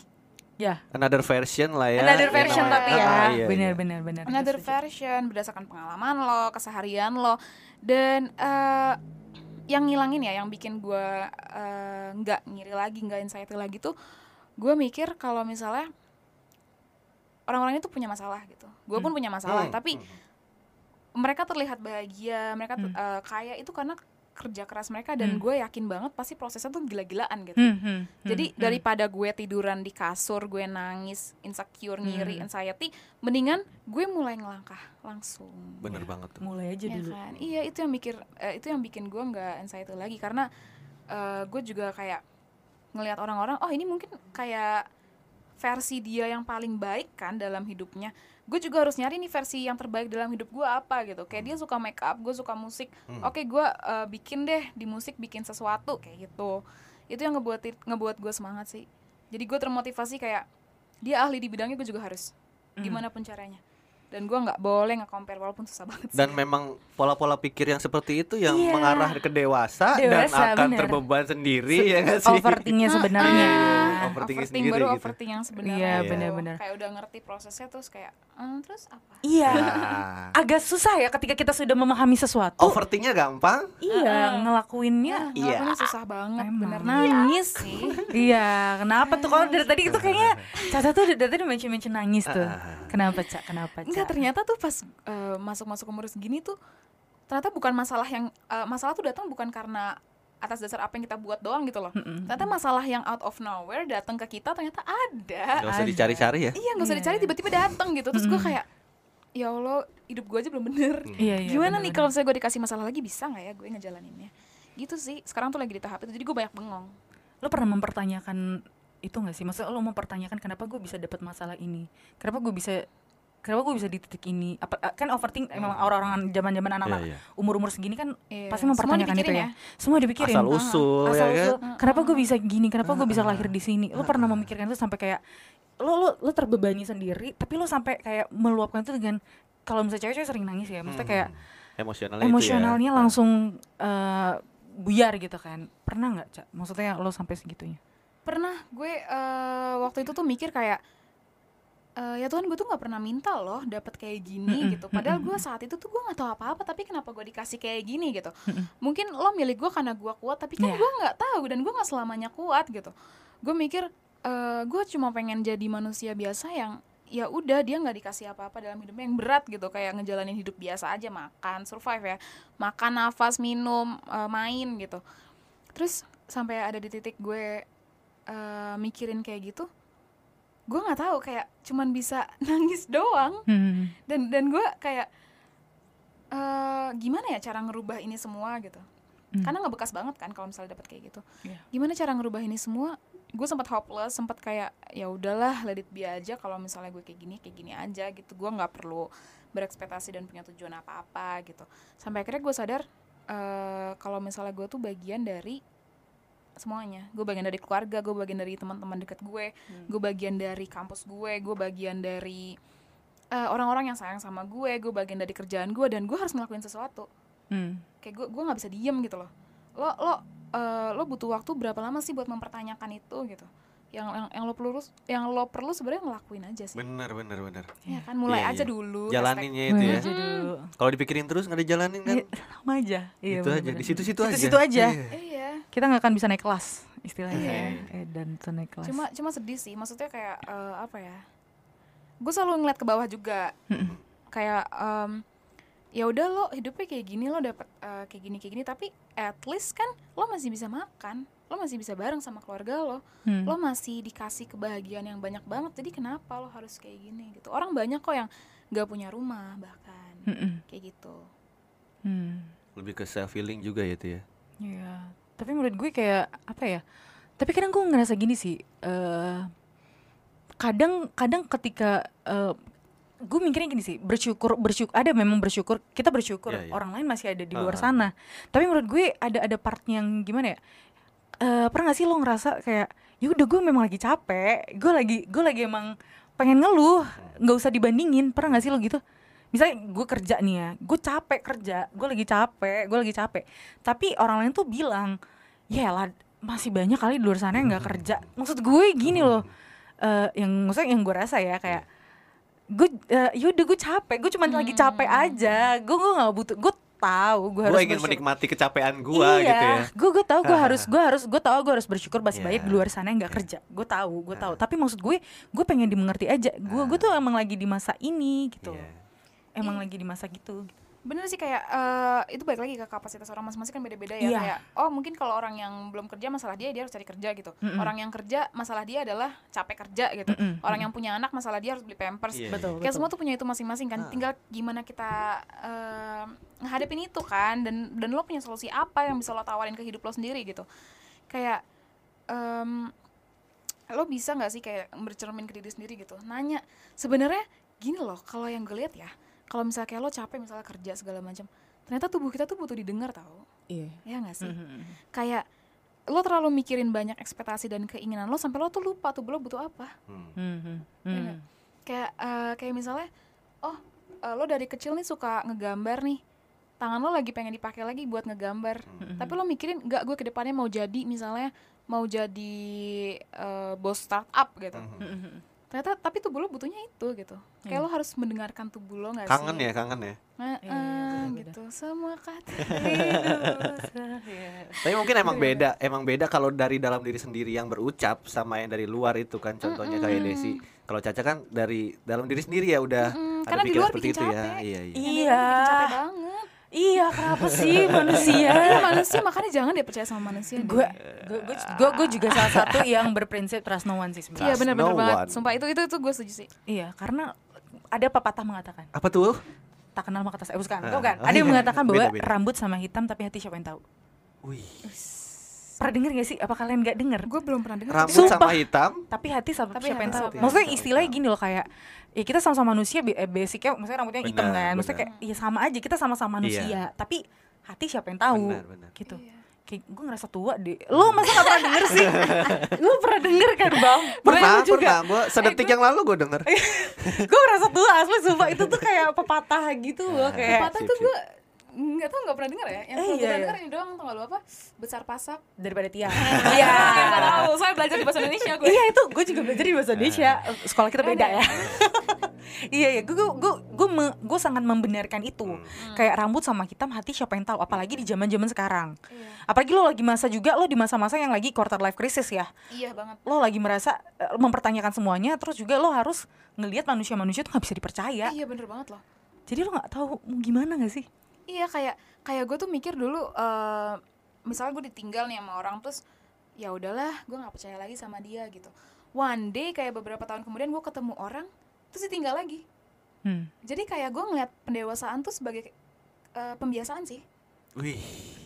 Ya.
Another version lah ya.
Another
Iya,
version
namanya.
tapi
Ah,
ya.
iya, iya.
Bener bener bener.
another version berdasarkan pengalaman lo keseharian lo dan eh, yang ngilangin ya yang bikin gue eh, nggak ngiri lagi nggak anxiety lagi tuh gue mikir kalau misalnya orang-orang itu punya masalah gitu gue pun punya masalah
Hmm,
tapi
hmm.
mereka terlihat bahagia mereka
Hmm.
eh, kaya itu karena kerja keras mereka dan
Hmm.
gue yakin banget pasti prosesnya tuh gila-gilaan gitu
Hmm, hmm,
jadi
hmm, hmm.
daripada gue tiduran di kasur gue nangis insecure ngiri
Hmm.
anxiety mendingan gue mulai ngelangkah langsung
Bener
Iya.
banget tuh.
mulai aja
ya
dulu.
kan iya itu yang mikir eh, itu yang bikin gue nggak anxiety lagi karena eh, gue juga kayak ngelihat orang-orang oh ini mungkin kayak versi dia yang paling baik kan dalam hidupnya gue juga harus nyari nih versi yang terbaik dalam hidup gue apa gitu kayak dia suka make up gue suka musik
Hmm.
oke gue eh, bikin deh di musik bikin sesuatu kayak gitu itu yang ngebuat ngebuat gue semangat sih jadi gue termotivasi kayak dia ahli di bidangnya gue juga harus
Hmm.
gimana pun caranya dan gue nggak boleh nge-compare walaupun susah banget sih.
Dan memang pola-pola pikir yang seperti itu yang
Iya.
mengarah ke dewasa,
Dewasa,
dan akan
bener.
terbeban sendiri ya nggak sih?
Overthinknya sebenarnya.
Iya,
Ah,
overthinking
overthink
sendiri
baru
gitu.
overthink yang sebenarnya
Iya,
gitu.
benar-benar.
kayak udah ngerti prosesnya terus kayak "Hmm, terus apa
Iya.
Nah,
Agak susah ya ketika kita sudah memahami sesuatu.
overthinknya gampang.
Iya, ngelakuinnya.
ya
Iya.
ngelakuinnya susah banget
Emang.
bener nangis sih
Iya, kenapa tuh kalau dari tadi itu kayaknya Caca tuh dari tadi mention-mention nangis tuh. Kenapa, Cak? Kenapa, Cak?
Enggak ternyata tuh pas eh, masuk-masuk umur segini tuh ternyata bukan masalah yang eh, masalah tuh datang bukan karena atas dasar apa yang kita buat doang gitu loh.
Mm-mm.
ternyata masalah yang out of nowhere datang ke kita ternyata ada.
Gak usah dicari-cari ya.
iya nggak usah
Iya.
dicari tiba-tiba datang gitu. Terus gue kayak ya allah hidup gue aja belum bener.
Iya, iya.
gimana nih kalau misalnya gue dikasih masalah lagi bisa nggak ya gue ngejalaninnya? Gitu sih sekarang tuh lagi di tahap itu jadi gue banyak bengong.
Lo pernah mempertanyakan itu gak sih? Maksudnya lo mempertanyakan kenapa gue bisa dapat masalah ini? Kenapa gue bisa kenapa gue bisa di titik ini? Apa ah, kan overthink emang orang-orang zaman-zaman anak-anak
Iya, iya.
umur-umur segini kan
Iya.
pasti mempertanyakan itu ya.
ya.
semua dipikirin.
Asal usul
asal
ya
usul.
Kan?
kenapa gue bisa gini? Kenapa gue bisa lahir di sini? Lo pernah memikirkan itu sampai kayak lo lo lo terbebani sendiri tapi lo sampai kayak meluapkan itu dengan kalau misalnya cewek-cewek sering nangis ya. Maksudnya kayak
Emosionalnya itu ya.
emosionalnya langsung eh, buyar gitu kan. Pernah nggak cak maksudnya lo sampai segitunya?
Pernah. Gue eh, waktu itu tuh mikir kayak eh, ya Tuhan gue tuh nggak pernah minta loh dapat kayak gini gitu. Padahal gue saat itu tuh gue nggak tahu apa-apa tapi kenapa gue dikasih kayak gini gitu. Mungkin lo milik gue karena gue kuat tapi kan
Iya.
gue nggak tahu dan gue nggak selamanya kuat gitu. Gue mikir eh, gue cuma pengen jadi manusia biasa yang ya udah dia nggak dikasih apa-apa dalam hidupnya yang berat gitu. Kayak ngejalanin hidup biasa aja makan survive ya. Makan nafas minum eh, main gitu. Terus sampai ada di titik gue eh, mikirin kayak gitu gue nggak tahu kayak cuman bisa nangis doang.
Hmm.
dan dan gue kayak eh gimana ya cara ngerubah ini semua gitu?
Hmm.
karena nggak bekas banget kan kalau misalnya dapat kayak gitu.
Iya.
gimana cara ngerubah ini semua? Gue sempat hopeless sempat kayak ya udahlah let it be aja. Kalau misalnya gue kayak gini kayak gini aja gitu. Gue nggak perlu berekspektasi dan punya tujuan apa apa gitu. Sampai akhirnya gue sadar eh kalau misalnya gue tuh bagian dari semuanya gue bagian dari keluarga gue bagian dari teman-teman dekat gue gue bagian dari kampus gue gue bagian dari eh, orang-orang yang sayang sama gue gue bagian dari kerjaan gue dan gue harus ngelakuin sesuatu
Hmm.
kayak gue gue nggak bisa diem gitu loh lo lo eh, lo butuh waktu berapa lama sih buat mempertanyakan itu gitu yang yang, yang lo perlu yang lo perlu sebenarnya ngelakuin aja sih
Bener bener bener.
ya kan mulai
Iya,
aja
iya.
dulu
Jalaninnya itu ya.
Aja dulu.
Kalau dipikirin terus nggak dijalanin kan?
Iya, sama aja iya,
itu aja
bener-bener.
di situ-situ aja.
Situ-situ aja.
Iya.
Kita nggak akan bisa naik kelas istilahnya
Iya.
eh, dan tuh naik kelas.
Cuma cuma sedih sih. Maksudnya kayak eh, apa ya? Gue selalu ngeliat ke bawah juga. Kayak em, ya udah lo hidupnya kayak gini lo dapet eh, kayak gini kayak gini. Tapi at least kan lo masih bisa makan lo masih bisa bareng sama keluarga lo.
Hmm.
lo masih dikasih kebahagiaan yang banyak banget. Jadi kenapa lo harus kayak gini gitu? Orang banyak kok yang nggak punya rumah bahkan.
Mm-mm.
kayak gitu.
Hmm.
Lebih ke self healing juga ya itu ya.
Iya, tapi menurut gue kayak apa ya? Tapi kadang gue ngerasa gini sih. eh kadang kadang ketika eh, gue mikirnya gini sih, bersyukur bersyukur ada memang bersyukur kita bersyukur
Iya, iya.
orang lain masih ada di luar
ah.
sana. Tapi menurut gue ada ada part yang gimana ya? Eh pernah gak sih lo ngerasa kayak ya udah gue memang lagi capek, gue lagi gue lagi emang pengen ngeluh, nggak usah dibandingin. Pernah gak sih lo gitu? Misalnya gue kerja nih ya, gue capek kerja, gue lagi capek, gue lagi capek. Tapi orang lain tuh bilang, ya lah masih banyak kali di luar sana yang nggak kerja. Maksud gue gini loh, eh yang maksudnya yang gue rasa ya kayak gue uh, yaudah gue capek, gue cuma lagi capek aja. Gue gue nggak butuh, gue tahu gue harus
Gue ingin
bersyukur.
menikmati kecapean gua
iya,
gitu ya.
Gue gue tahu gue harus gue harus gue tahu gue harus bersyukur masih
Iya.
banyak di luar sana yang nggak kerja. Gue tahu, gue tahu. Tapi maksud gue, gue pengen dimengerti aja. Gue gue tuh emang lagi di masa ini gitu.
Iya.
Emang lagi di masa gitu.
bener sih kayak eh, itu balik lagi ke kapasitas orang masing-masing kan beda-beda ya
Iya.
kayak oh mungkin kalau orang yang belum kerja masalah dia dia harus cari kerja gitu. Orang yang kerja masalah dia adalah capek kerja gitu.
Mm-mm,
orang yang punya anak masalah dia harus beli pampers.
Iya,
Betul,
kayak
betul.
semua tuh punya itu masing-masing kan.
Ah.
tinggal gimana kita eh, ngehadapin itu kan dan dan lo punya solusi apa yang bisa lo tawarin ke hidup lo sendiri gitu. Kayak em, lo bisa nggak sih kayak bercermin ke diri sendiri gitu? Nanya sebenarnya gini loh kalau yang gue lihat ya kalau misalnya kayak lo capek misalnya kerja segala macam ternyata tubuh kita tuh butuh didengar tau
Iya.
ya nggak sih
Mhm.
kayak lo terlalu mikirin banyak ekspektasi dan keinginan lo sampai lo tuh lupa tubuh lo butuh apa
Hmm.
Mhm.
nggak? kayak eh, kayak misalnya oh eh, lo dari kecil nih suka ngegambar nih tangan lo lagi pengen dipakai lagi buat ngegambar tapi lo mikirin nggak gue ke depannya mau jadi misalnya mau jadi eh, bos startup gitu
Mhm.
Ternyata tapi tubuh lo butuhnya itu gitu kayak
Iya.
lo harus mendengarkan tubuh lo nggak
Kangen
sih
ya, kangen ya.
Nah,
Iya, iya,
gitu semua kata
Iya.
Tapi mungkin emang beda, emang beda kalau dari dalam diri sendiri yang berucap sama yang dari luar itu kan contohnya kayak Desi. Kalau Caca kan dari dalam diri sendiri ya udah
Mm-mm,
ada
karena di
pikiran
luar
seperti
bikin
itu ya.
capek.
Iya, iya.
Iya.
bikin capek banget
Iya, kenapa sih manusia?
Iya manusia makanya jangan deh percaya sama manusia
gue gue gue gue juga salah satu yang berprinsip trust no one sih sebenarnya.
Iya benar-benar
no
banget.
one.
Sumpah itu itu itu gue setuju sih.
Iya, karena ada pepatah mengatakan
Apa tuh?
tak kenal maka tak sayang. Eh, bukan, bukan.
oh
Ada yang mengatakan bahwa
Beda, beda.
rambut sama hitam tapi hati siapa yang tahu.
Wih.
Pernah denger gak sih? Apa kalian gak denger?
gue belum pernah dengar
Rambut
Sumpah.
sama hitam.
Tapi hati sama
Tapi
siapa yang tahu. Maksudnya
hitam.
istilahnya gini loh kayak ya kita sama-sama manusia eh, basicnya maksudnya rambutnya hitam
Benar,
kan. Maksudnya
benar.
kayak ya sama aja kita sama-sama manusia.
Iya.
Tapi hati siapa yang tahu?
Benar, benar.
Gitu.
Iya.
Kayak gue ngerasa tua deh. Lo masa gak pernah denger sih? Lo pernah denger kan bang?
Pernah,
juga.
pernah. Gua sedetik yang lalu gue denger.
gue ngerasa tua asli sumpah itu tuh kayak pepatah gitu loh kayak
Patah
Sip,
tuh gue nggak tau nggak pernah dengar ya. Yang
Eh,
pernah
iya,
gue
iya.
denger ini doang tau gak lu apa? Besar pasak.
Daripada tiang.
iya. Nggak tahu. Soalnya belajar di bahasa Indonesia gue
iya itu gue juga belajar di bahasa Indonesia. Sekolah kita beda ya. Iya iya. Gue gue gue gue sangat membenarkan itu. Kayak rambut sama hitam hati siapa yang tahu? Apalagi di zaman zaman sekarang.
Iya.
apalagi lo lagi masa juga lo di masa-masa yang lagi quarter life crisis ya.
Iya banget.
Lo lagi merasa eh, mempertanyakan semuanya terus juga lo harus ngelihat manusia-manusia tuh nggak bisa dipercaya.
Iya bener banget loh.
Jadi lo nggak tahu mau gimana gak sih
iya kayak kayak gue tuh mikir dulu eh misalnya gue ditinggal nih sama orang terus ya udahlah gue nggak percaya lagi sama dia gitu one day kayak beberapa tahun kemudian gue ketemu orang terus ditinggal lagi
hmm.
jadi kayak gue ngeliat pendewasaan tuh sebagai eh, pembiasaan sih
Wih,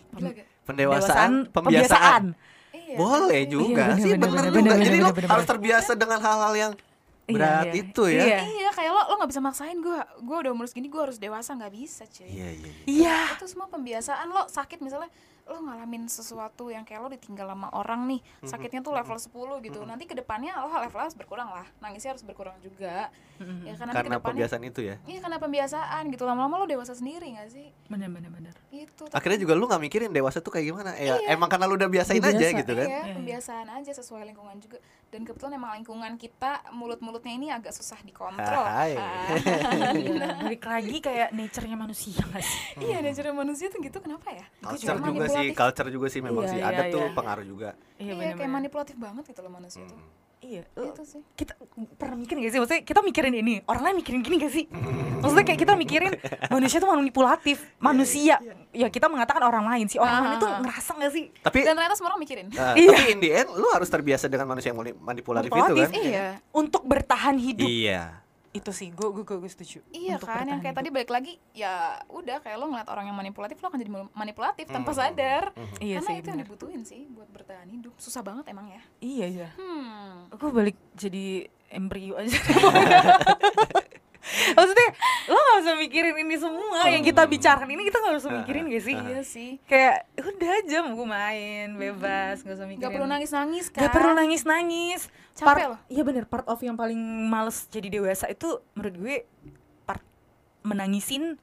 Gila gak?
pendewasaan, pembiasaan.
Iya,
Boleh
bener sih.
juga
Iya,
sih,
bener,
bener,
bener,
juga.
bener,
Jadi
bener,
lo
bener,
harus
bener.
terbiasa dengan hal-hal yang
Iya,
berat
iya.
itu ya.
Iya.
Iya kayak lo lo nggak bisa maksain gue gue udah umur segini gue harus dewasa nggak bisa cuy
Iya, iya, iya.
iya
itu semua pembiasaan lo sakit misalnya lo ngalamin sesuatu yang kayak lo ditinggal sama orang nih sakitnya tuh level 10 gitu. Nanti ke depannya lo levelnya harus berkurang lah. Nangisnya harus berkurang juga. Ya kan
Karena
ke depannya
pembiasaan itu ya.
iya karena pembiasaan gitu. Lama-lama lo dewasa sendiri gak sih?
Bener bener bener
itu
Akhirnya juga lu nggak mikirin dewasa tuh kayak gimana. Ya,
Iya.
emang karena lu udah biasain
Udah
aja
biasa.
gitu kan.
iya
Iya,
pembiasaan aja sesuai lingkungan juga. Dan kebetulan emang lingkungan kita mulut-mulutnya ini agak susah dikontrol.
Hai.
Ah.
Iya, balik lagi kayak nature-nya manusia gak sih?
Iya cara manusia tuh gitu. Kenapa ya?
Culture juga sih,
manipulatif.
culture juga sih memang
Iya,
sih.
iya,
ada tuh
iya.
pengaruh juga.
iya
iya kayak manipulatif banget gitu loh manusia tuh
iya
itu sih.
kita pernah mikir gak sih? Maksudnya kita mikirin ini orang lain mikirin gini gak sih? Maksudnya kayak kita mikirin manusia tuh manipulatif manusia. Ya kita mengatakan orang lain sih. Orang lain itu
Ah.
ngerasa gak sih?
Tapi
dan ternyata semua orang mikirin.
Uh,
Iya.
tapi in the end lu harus terbiasa dengan manusia yang mani- manipulatif, itu
Manipulatif,
kan.
iya.
Untuk bertahan hidup.
Iya.
Itu sih gue gue gue setuju
Iya
Untuk
kan, yang kayak tadi balik lagi ya udah kayak lo ngeliat orang yang manipulatif lo akan jadi manipulatif tanpa sadar.
Iya
Karena
sih,
itu yang
bener.
dibutuhin sih buat bertahan hidup. Susah banget emang ya.
iya iya
Hmm.
gue balik jadi embrio aja maksudnya lo gak usah mikirin ini semua yang kita bicarakan ini kita gak usah mikirin gak sih
Iya sih.
kayak udah aja mau gue main bebas gak usah mikirin
Gak perlu nangis-nangis kan.
Gak perlu nangis-nangis.
Capek
Part-
loh.
Iya bener, part of yang paling males jadi dewasa itu menurut gue part menangisin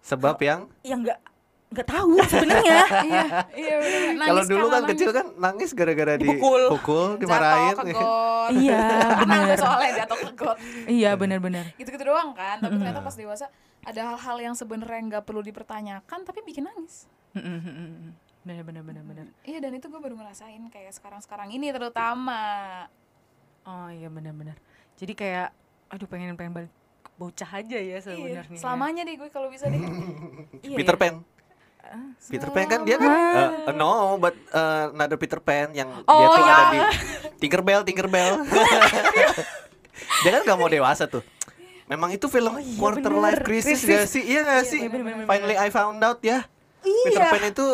Sebab yang
yang nggak nggak tahu sebenarnya.
iya, iya
kalau dulu kan kecil kan nangis gara-gara
Dipukul.
nangis.
dimarahin.
Jatuh ke got.
iya bener.
soalnya jatuh ke got.
Iya bener-bener.
Gitu-gitu doang kan. Tapi ternyata pas dewasa ada hal-hal yang sebenarnya nggak perlu dipertanyakan tapi bikin nangis.
Bener bener bener bener.
Iya dan itu gue baru ngerasain kayak sekarang-sekarang ini terutama.
Oh iya bener-bener. Jadi kayak aduh pengen pengen balik bocah aja ya
Iya,
sebenarnya.
selamanya deh gue kalau bisa deh.
Iya,
Peter
iya.
Pan. Peter Pan kan dia kan uh, no but uh, another Peter Pan yang dia
Oh,
tuh
ya.
ada di Tinkerbell Tinkerbell. dia kan gak mau dewasa tuh. Memang itu film quarter
bener.
life crisis,
Crisis.
gak sih? Iya gak sih?
bener, bener,
Finally I found out ya. Peter Pan itu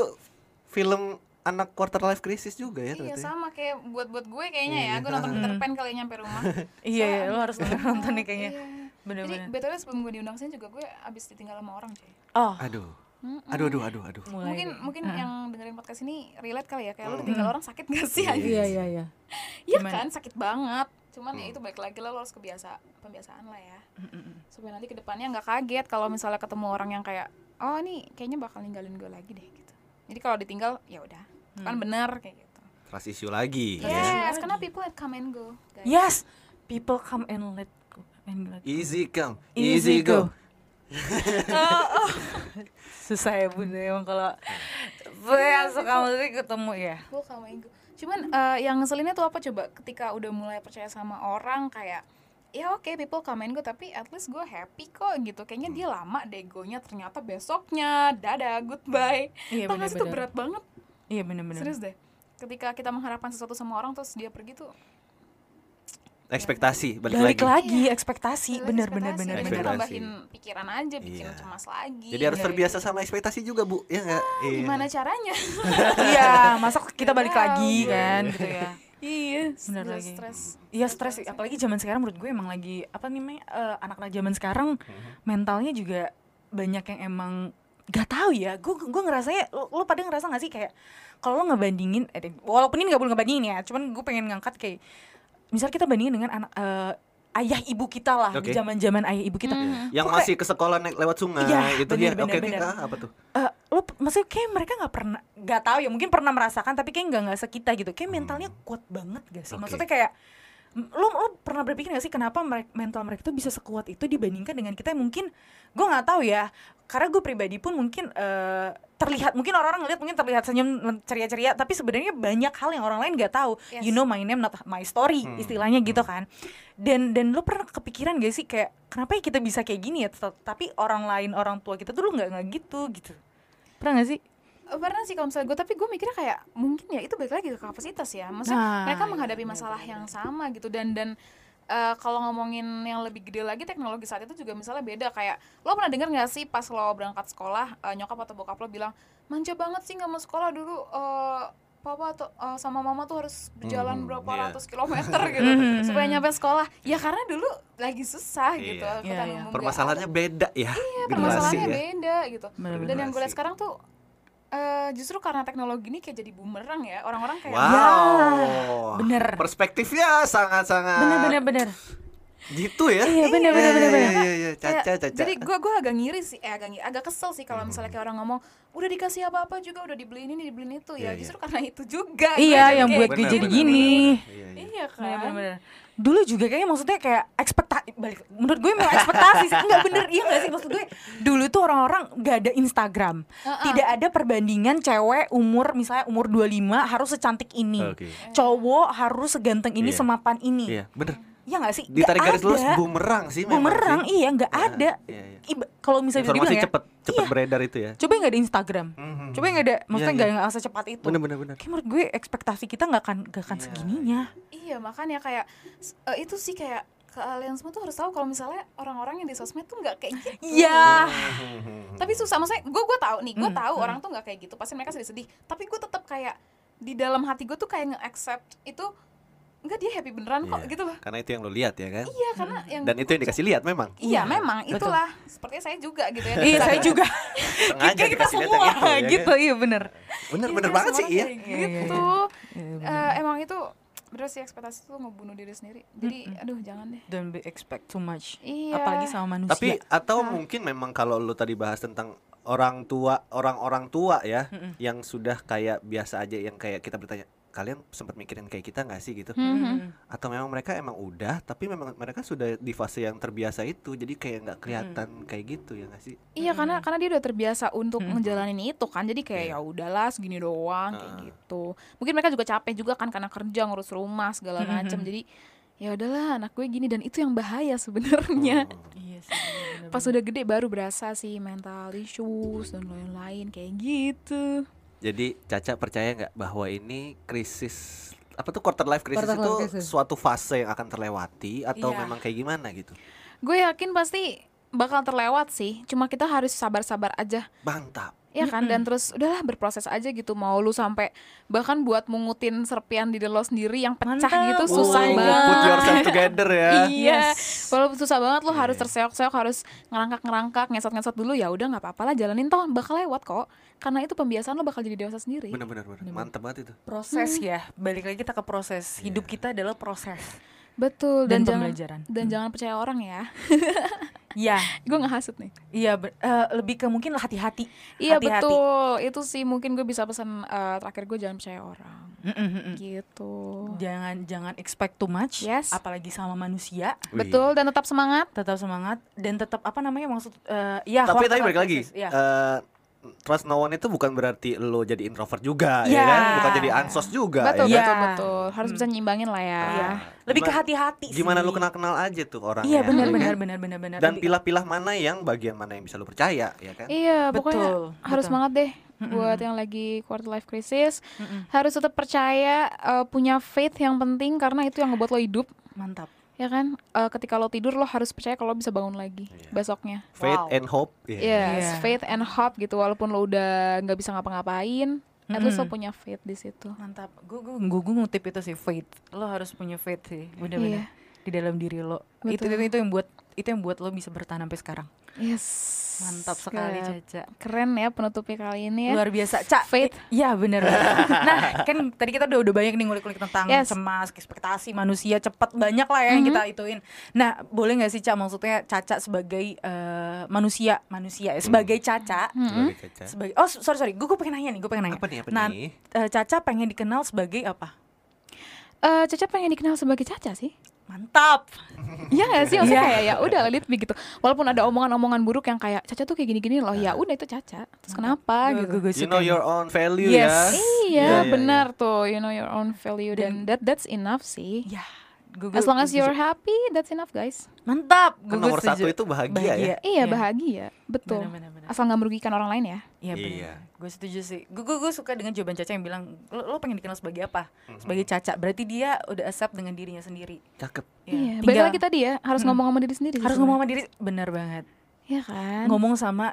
film anak quarter life crisis juga ya
Iya
ya.
sama kayak buat buat gue kayaknya ya gue nonton Peter Pan kali nyampe rumah.
Iya, iya, lo harus nonton nih kayaknya.
Iya. Jadi
Bener-bener.
btw sebelum gue diundang sini juga gue abis ditinggal sama orang cuy.
Oh,
Aduh. Aduh aduh aduh aduh.
mulai.
Mungkin mungkin yang dengerin podcast ini relate kali ya kayak lo ditinggal orang sakit gak sih anjing?
Iya, iya, iya.
Iya
Gimana?
kan sakit banget. Cuman ya itu balik lagi lah lo harus kebiasa pembiasaan lah ya. Supaya nanti ke depannya nggak kaget kalau misalnya ketemu orang yang kayak oh ini kayaknya bakal ninggalin gue lagi deh gitu. Jadi kalau ditinggal ya udah itu kan bener kayak gitu.
Trust issue lagi.
Yes, karena people that come and go. Guys.
Yes, people come and let go and let
Easy come,
Easy
easy,
go.
go.
Susah ya bunda emang kalau saya suka musik ketemu ya.
People come and go. Cuman eh, yang ngeselinnya tuh apa coba? Ketika udah mulai percaya sama orang kayak ya oke people come and go tapi at least gue happy kok gitu. Kayaknya dia lama deh gonya ternyata besoknya. Dadah goodbye.
Iya,
nggak sih itu berat banget.
Iya bener-bener.
Serius deh. Ketika kita mengharapkan sesuatu sama orang terus dia pergi tuh
ekspektasi balik,
balik
lagi.
lagi ekspektasi
Balik
bener
ekspektasi,
bener bener bener
tambahin pikiran aja bikin
Iya.
cemas lagi
Jadi harus
Iya,
terbiasa sama ekspektasi juga bu, ya nggak? Iya.
gimana caranya
iya masa kita balik lagi kan gitu ya
iya
Bener
gila
lagi.
stres
Iya stres apalagi zaman sekarang menurut gue emang lagi apa namanya eh, anak-anak zaman sekarang
Mhm.
mentalnya juga banyak yang emang gak tahu ya. Gue gue ngerasanya lo, lo pada ngerasa gak sih kayak kalau lo ngebandingin, eh, walaupun ini gak boleh ngebandingin ya, cuman gue pengen ngangkat kayak misal kita bandingin dengan anak eh, ayah ibu kita lah di
Oke.
zaman-zaman ayah ibu kita.
Yang
Kok
masih ke sekolah naik lewat sungai
Iya,
gitu
bener,
ya. Oke, oke,
bener.
ah, apa tuh?
Eh, lo maksudnya kayak mereka nggak pernah nggak tahu ya mungkin pernah merasakan tapi kayak nggak nggak sekita gitu kayak mentalnya kuat banget gak sih
Hmm. Oke.
maksudnya kayak lo lo pernah berpikir gak sih kenapa mereka, mental mereka tuh bisa sekuat itu dibandingkan dengan kita yang mungkin gue nggak tahu ya karena gue pribadi pun mungkin eh, terlihat mungkin orang-orang ngeliat mungkin terlihat senyum ceria-ceria tapi sebenarnya banyak hal yang orang lain nggak tahu.
Yes.
you know my name not my story
Hmm.
istilahnya gitu kan. Dan dan lo pernah kepikiran gak sih kayak kenapa ya kita bisa kayak gini ya tapi orang lain orang tua kita tuh lo nggak nggak gitu gitu. Pernah gak sih
pernah sih kalau misalnya gue tapi gue mikirnya kayak mungkin ya itu balik lagi ke kapasitas ya maksudnya
Nah,
mereka
iya,
menghadapi
bener,
masalah
bener,
yang sama gitu dan dan eh, kalau ngomongin yang lebih gede lagi teknologi saat itu juga misalnya beda kayak lo pernah dengar nggak sih pas lo berangkat sekolah eh, nyokap atau bokap lo bilang manja banget sih nggak mau sekolah dulu eh, papa atau eh, sama mama tuh harus berjalan
Hmm,
berapa
iya.
ratus kilometer gitu supaya nyampe sekolah ya karena dulu lagi susah
Iya.
gitu
Iya, iya.
umum nggak
Permasalahannya beda ya.
Iya, permasalahannya
ya.
beda gitu.
Bener-bener.
Dan yang gue lihat sekarang tuh eh, justru karena teknologi ini kayak jadi bumerang ya. Orang-orang kayak
Wow.
bener.
Perspektifnya sangat-sangat
bener bener bener
gitu ya.
Iya, bener, bener, bener, bener.
Iya, iya, iya.
kayak-
Caca, caca.
Jadi gue gue agak ngiri sih, eh agak ngiri, agak kesel sih kalau misalnya kayak orang ngomong udah dikasih apa-apa juga udah dibeliin ini dibeliin itu
Iya,
ya
iya.
justru karena itu juga.
iya
gue jadi
yang buat dia jadi gini.
Iya, iya.
Iya kan.
Bener, bener, bener. Dulu juga kayaknya maksudnya kayak ekspektasi balik menurut gue memang ekspektasi sih nggak bener iya nggak sih maksud gue dulu tuh orang-orang nggak ada Instagram
Uh-uh.
tidak ada perbandingan cewek umur misalnya umur 25 harus secantik ini
Oke.
cowok harus seganteng ini
Iya.
semapan ini
Iya, bener.
Iya nggak sih
Ditarik garis lurus bumerang sih memang
bumerang
sih.
iya nggak
Iya,
ada
iya, iya.
Iba- kalau misalnya bisa
Informasi
dibilang ya
cepet cepet
Iya.
beredar itu ya.
coba nggak ada Instagram
Mhm.
coba nggak ada maksudnya
Iya,
nggak
iya.
nggak secepat itu
Bener bener bener.
kayak menurut gue ekspektasi kita nggak akan nggak akan
Iya,
segininya
Iya makanya kayak eh, itu sih kayak kalian semua tuh harus tahu kalau misalnya orang-orang yang di sosmed tuh nggak kayak gitu.
iya
Tapi susah maksudnya gue gue tahu nih, gue
Hmm,
tahu
hmm.
orang tuh nggak kayak gitu. Pasti mereka sedih-sedih. Tapi gue tetap kayak di dalam hati gue tuh kayak nge-accept itu enggak dia happy beneran kok
Iya.
gitu loh.
Karena itu yang lo lihat ya kan.
Iya karena yang
Dan itu yang dikasih lihat memang.
Iya
Iya,
memang
betul.
itulah sepertinya saya juga gitu ya.
iya saya juga kayak kita
lihat
semua
itu ya kan?
gitu iya bener
Bener
Iya,
bener banget sih iya.
Iya, iya,
Gitu.
iya.
Eh, emang itu bener sih ekspektasi tuh ngebunuh diri sendiri. Jadi aduh jangan deh.
don't be expect too much
Iya.
apalagi sama manusia
Tapi atau
Ah.
mungkin memang kalau lu tadi bahas tentang orang tua, orang-orang tua ya
Mm-mm.
yang sudah kayak biasa aja yang kayak kita bertanya, kalian sempat mikirin kayak kita nggak sih gitu?
Mhm.
Atau memang mereka emang udah, tapi memang mereka sudah di fase yang terbiasa itu, jadi kayak nggak kelihatan kayak gitu ya nggak sih?
Iya karena karena dia udah terbiasa untuk
Mm-mm.
ngejalanin itu kan jadi kayak
Iya.
ya udahlah segini doang kayak
Heeh.
gitu mungkin mereka juga capek juga kan karena kerja ngurus rumah segala
Mm-mm.
macem jadi ya udahlah anak gue gini dan itu yang bahaya sebenarnya
Hmm.
iya sih
pas udah gede baru berasa sih mental issues dan lain-lain kayak gitu
Jadi Caca percaya nggak bahwa ini krisis apa tuh quarter life crisis
Quarter life
itu
crisis.
suatu fase yang akan terlewati atau
Iya.
memang kayak gimana gitu?
gue yakin pasti bakal terlewat sih cuma kita harus sabar-sabar aja
Mantap.
ya kan dan terus udahlah berproses aja gitu mau lu sampai bahkan buat mungutin serpian di lo sendiri yang pecah
Mantap.
gitu susah
Oh,
banget
Put yourself together ya.
Iya,
Yes.
walaupun susah banget lo harus
Iya.
terseok-seok, harus ngerangkak-ngerangkak, ngesot-ngesot dulu ya udah nggak apa-apa lah jalanin toh bakal lewat kok. Karena itu pembiasaan lo bakal jadi dewasa sendiri.
Bener. Mantap banget itu.
proses ya balik lagi kita ke proses hidup kita adalah proses
Betul
dan,
dan, jangan
pembelajaran
dan jangan percaya orang ya.
ya
gue ngehasut nih.
iya eh, lebih ke mungkin hati-hati
Iya
Hati-hati.
betul, itu sih mungkin gue bisa pesan eh, terakhir gue jangan percaya orang.
Mm-mm, mm-mm.
Gitu.
jangan jangan expect too much
Yes.
apalagi sama manusia
Wih.
Betul dan tetap semangat.
tetap semangat dan tetap apa namanya maksud eh, ya
Tapi tadi balik lagi.
ya.
eh, trust no one itu bukan berarti lo jadi introvert juga
Ya.
ya kan? Bukan jadi ansos juga
betul
ya.
Iya.
betul betul. Harus bisa nyimbangin lah ya.
Iya. lebih ke
Gimana-
hati-hati sih.
Gimana lu kenal-kenal aja tuh orangnya.
iya benar
ya
benar
kan?
benar benar benar
Dan pilah-pilah mana yang bagian mana yang bisa lu percaya ya kan?
Iya, pokoknya
Betul,
harus
betul.
semangat deh
Mm-mm.
buat yang lagi quarter life crisis.
Mm-mm.
Harus tetap percaya, eh, punya faith yang penting karena itu yang ngebuat lo hidup.
mantap
ya kan Eh, ketika lo tidur lo harus percaya kalau lo bisa bangun lagi besoknya
Faith
Wow.
and hope. Iya.
yes
Iya.
faith and hope gitu walaupun lo udah nggak bisa ngapa-ngapain at least lo punya faith di situ
Mantap. Gue gue gue ngutip itu sih faith. Lo harus punya faith sih, bener-bener
Iya.
di dalam diri lo. Itu,
Betul.
itu itu yang buat itu yang buat lo bisa bertahan sampai sekarang.
yes
Mantap sekali. Caca.
keren ya penutupnya kali ini ya
Luar biasa, Cak.
Faith.
Iya bener Nah kan tadi kita udah udah banyak nih ngulik-ngulik tentang
Yes.
cemas, ekspektasi manusia cepat banyak lah ya yang kita ituin. Nah boleh nggak sih Cak maksudnya Caca sebagai eh, manusia manusia ya sebagai Caca
Sebagai Caca.
sebagai oh sorry sorry gue gue pengen nanya nih gue pengen nanya.
Apa nih, apa
nah
nih?
eh, Caca pengen dikenal sebagai apa?
Eh, Caca pengen dikenal sebagai Caca sih
Mantap.
Iya gak sih? Maksudnya
Iya.
kayak ya udah let me gitu. Walaupun ada omongan-omongan buruk yang kayak Caca tuh kayak gini-gini loh. Ya udah itu Caca. Terus kenapa gitu?
gue- gue
You know your own value
Yes.
ya.
Iya,
Iya,
benar tuh. You know your own value dan that that's enough sih.
Ya. Gue,
As long as you're happy, that's enough guys.
mantap.
Kan
Gue- gue
nomor satu itu bahagia, ya.
Iya, bahagia. Betul.
Benar, benar, benar.
Asal nggak merugikan orang lain ya.
Iya benar.
Iya.
Gue setuju sih. Gue gue suka dengan jawaban Caca yang bilang lo, lo pengen dikenal sebagai apa?
Mm-hmm.
Sebagai Caca. Berarti dia udah accept dengan dirinya sendiri.
Cakep.
Ya,
Iya,
tinggal-
balik lagi tadi ya, harus ngomong sama diri sendiri.
harus
sebenarnya.
ngomong sama diri benar banget.
Iya kan?
Ngomong sama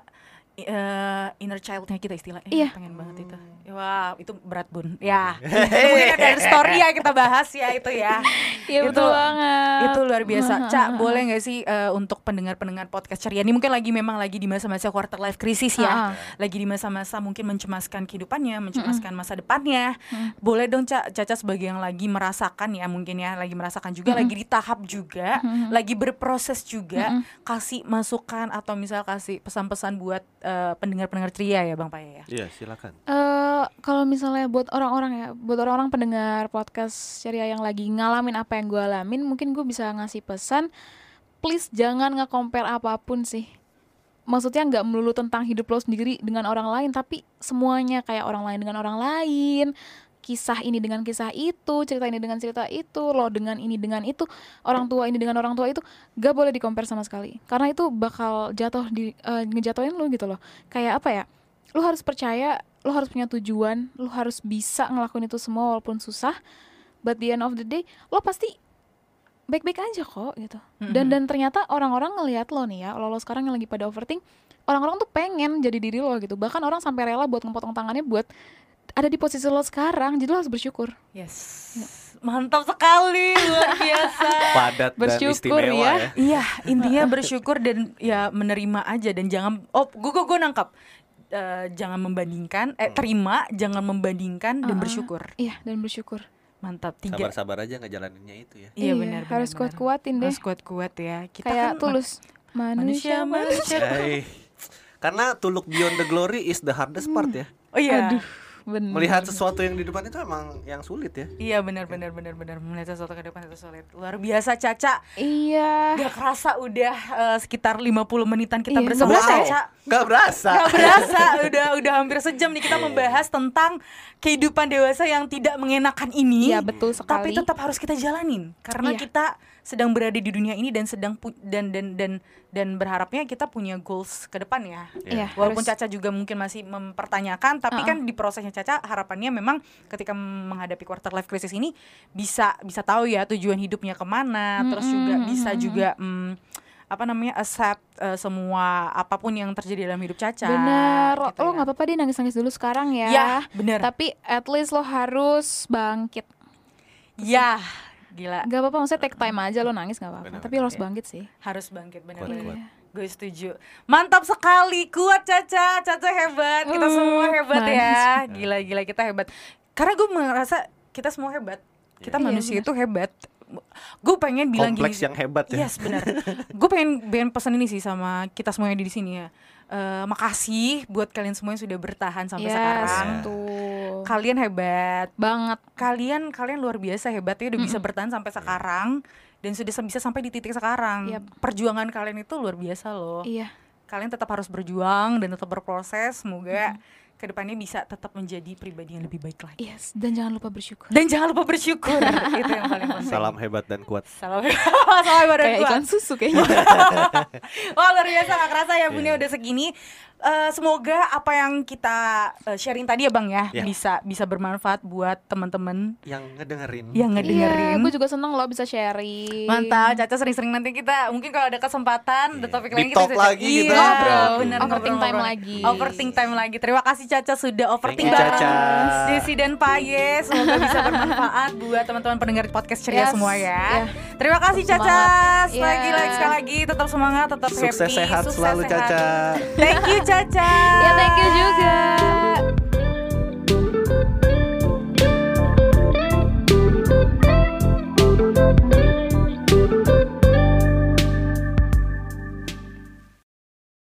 eh, inner childnya kita istilahnya.
Iya.
Pengen banget itu. Wah, itu berat bun. Ya. itu mungkin ada story ya kita bahas ya itu ya.
Iya
Itu-
betul banget.
Itu luar biasa. Cak, boleh nggak sih eh, untuk pendengar-pendengar podcast ceria ini mungkin lagi memang lagi di masa-masa quarter life crisis ya.
Ah.
Lagi di masa-masa mungkin mencemaskan kehidupannya, mencemaskan masa depannya. Boleh dong Cak, Caca sebagai yang lagi merasakan ya mungkin ya, lagi merasakan juga, lagi di tahap juga, lagi berproses juga, kasih masukan atau misal kasih pesan-pesan buat eh, pendengar-pendengar ceria ya Bang Paya ya.
Iya, silakan.
Eh kalau misalnya buat orang-orang ya, buat orang-orang pendengar podcast ceria yang lagi ngalamin apa yang gue alamin, mungkin gue bisa ngasih pesan, please jangan nge-compare apa pun sih. Maksudnya nggak melulu tentang hidup lo sendiri dengan orang lain, tapi semuanya kayak orang lain dengan orang lain, kisah ini dengan kisah itu, cerita ini dengan cerita itu, lo dengan ini dengan itu, orang tua ini dengan orang tua itu, gak boleh di compare sama sekali, karena itu bakal jatuh di eh, ngejatuhin lo gitu loh. Kayak apa ya? Lo harus percaya, lo harus punya tujuan, lo harus bisa ngelakuin itu semua walaupun susah. But the end of the day, lo pasti baik-baik aja kok gitu. Dan dan ternyata orang-orang ngelihat lo nih ya, lo, lo sekarang yang lagi pada overthink, orang-orang tuh pengen jadi diri lo gitu. Bahkan orang sampai rela buat ngepotong tangannya buat ada di posisi lo sekarang. Jadi lo harus bersyukur.
Yes. Mantap sekali, luar biasa.
Padat dan
Bersyukur
istimewa
ya.
ya.
Iya, intinya bersyukur dan ya menerima aja dan jangan oh gue gue, gue nangkap Eh, jangan membandingkan eh terima jangan membandingkan dan
Ah,
bersyukur
Iya, dan bersyukur.
mantap tiga
Sabar-sabar aja ngejalaninnya itu ya.
iya benar
harus
benar, benar.
kuat-kuatin deh.
harus kuat kuat ya kita
Kayak
kan
tulus.
manusia manusia
Eh, Karena to look beyond the glory is the hardest part ya.
oh iya
Aduh, bener.
Melihat sesuatu yang di depan itu emang yang sulit ya.
iya benar benar benar benar melihat sesuatu ke depan itu sulit luar biasa Caca
Iya.
Gak kerasa udah eh, sekitar 50 menitan kita
Iya,
bersama
nggak berasa ya?
Caca
Gak berasa.
Gak berasa, udah udah hampir sejam nih kita membahas tentang kehidupan dewasa yang tidak mengenakan ini.
Iya, betul
Tapi
sekali.
tetap harus kita jalanin karena
Iya.
kita sedang berada di dunia ini dan sedang pu- dan dan dan dan berharapnya kita punya goals ke depan ya.
Iya,
Walaupun
harus-
Caca juga mungkin masih mempertanyakan, tapi kan di prosesnya Caca harapannya memang ketika menghadapi quarter life crisis ini bisa bisa tahu ya tujuan hidupnya ke mana, terus juga bisa juga mm, apa namanya accept eh, semua apa pun yang terjadi dalam hidup Caca.
Bener,
gitu
lo
ya.
nggak apa-apa deh nangis-nangis dulu sekarang ya.
Ya, bener.
Tapi at least lo harus bangkit.
Ya, gila.
Gak apa-apa, maksudnya take time aja lo nangis gak apa-apa. Tapi lo harus bangkit sih.
Harus bangkit benar
Kuat.
Gue setuju. Mantap sekali, kuat Caca. Caca hebat. Kita
Uh,
semua hebat ya.
manis.
Gila-gila kita hebat. Karena gue merasa kita semua hebat. Kita
Iya,
manusia
benar.
itu hebat. Gue pengen bilang
Kompleks
gini.
yang hebat ya.
Yes, benar. gue pengen pengen pesan ini sih sama kita semua yang di sini ya. Eh, makasih buat kalian semua yang sudah bertahan sampai
yes,
sekarang.
tuh.
Kalian hebat.
Banget.
Kalian kalian luar biasa hebatnya udah bisa bertahan sampai sekarang dan sudah bisa sampai di titik sekarang.
Yap.
Perjuangan kalian itu luar biasa loh.
Iya.
Kalian tetap harus berjuang dan tetap berproses. Semoga ke depannya bisa tetap menjadi pribadi yang lebih baik lagi.
Yes, dan jangan lupa bersyukur.
Dan jangan lupa bersyukur. itu yang paling penting.
Salam hebat dan kuat.
Salam. Salam hebat dan
Kayak
kuat.
iklan susu kayaknya.
Wah luar biasa gak kerasa ya Bunda udah segini eh, semoga apa yang kita eh, sharing tadi ya bang ya
Ya.
bisa bisa bermanfaat buat teman-teman
Yang ngedengerin.
yang
Iya,
ngedengerin.
gue juga seneng loh bisa sharing.
Mantap, Caca sering-sering nanti kita mungkin kalau ada kesempatan, ada
Iya.
topik
Di
lain kita
lagi
iya,
kita.
Ngobrol.
bener,
Overthink time lagi.
Overthink time lagi. Terima kasih Caca sudah
Thank you,
bareng
Caca.
Desi dan Paye. Semoga bisa bermanfaat buat teman-teman pendengar podcast ceria
Yes,
semua ya.
ya.
Terima kasih
Tetap
Caca.
semangat.
Lagi
Iya.
lagi sekali lagi tetap semangat, tetap
Sukses
happy,
sehat
sukses
selalu
sehat.
Caca.
Thank you Caca.
Ya thank you juga.